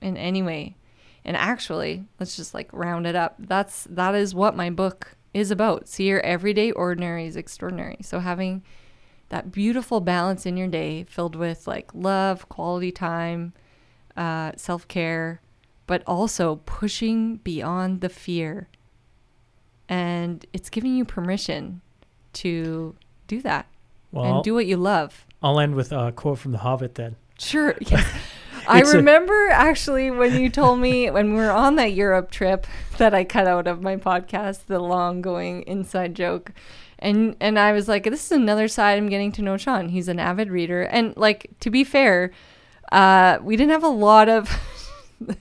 in any way. And actually, let's just like round it up. That's that is what my book is about. See your everyday ordinary is extraordinary. So having that beautiful balance in your day filled with like love, quality time, uh, self-care, but also pushing beyond the fear. And it's giving you permission to do that Well, and do what you love. I'll end with a quote from The Hobbit then. Sure. Yes. I remember actually when you told me when we were on that Europe trip that I cut out of my podcast the long going inside joke. And and I was like, this is another side I'm getting to know Sean. He's an avid reader. And like to be fair, uh, we didn't have a lot of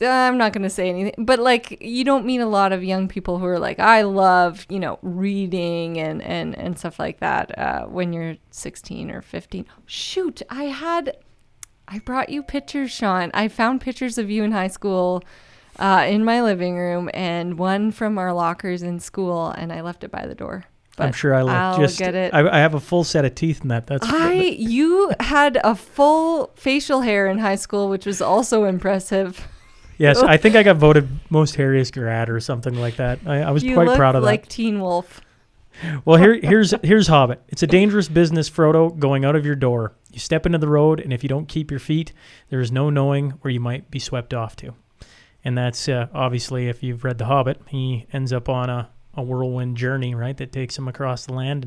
I'm not going to say anything, but like you don't meet a lot of young people who are like, I love, you know, reading and and and stuff like that uh, when you're 16 or 15. Shoot, I had, I brought you pictures, Sean. I found pictures of you in high school. Uh, in my living room, and one from our lockers in school, and I left it by the door. I'm sure I left. I'll just. get it. I, I have a full set of teeth in that. That's I you had a full facial hair in high school, which was also impressive. yes. I think I got voted most hairiest grad or something like that. I, I was you quite proud of that. like Teen Wolf. Well, here, here's here's Hobbit. It's a dangerous business, Frodo, going out of your door. You step into the road, and if you don't keep your feet, there is no knowing where you might be swept off to. And that's uh, obviously, if you've read The Hobbit, he ends up on a, a whirlwind journey, right, that takes him across the land.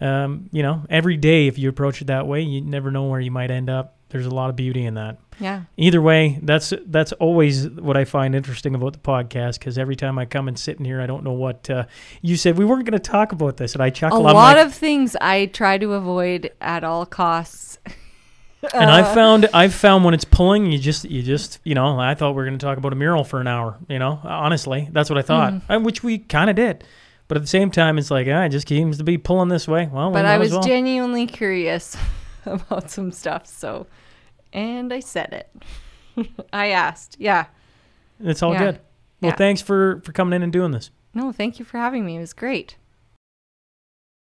And, um, you know, every day, if you approach it that way, you never know where you might end up. There's a lot of beauty in that Yeah. either way that's that's always what i find interesting about the podcast because every time i come and sit in here i don't know what uh, you said we weren't going to talk about this and I chuckle I'm lot like- of things I try to avoid at all costs. and i found i've found when it's pulling you just you just you know i thought we were going to talk about a mural for an hour you know honestly that's what i thought Mm-hmm. uh, which we kind of did but at the same time it's like ah, it just seems to be pulling this way well But might I was well. genuinely curious about some stuff, so and I said it. I asked. Yeah. it's all yeah. good well Yeah. thanks for for coming in and doing this No, thank you for having me. It was great.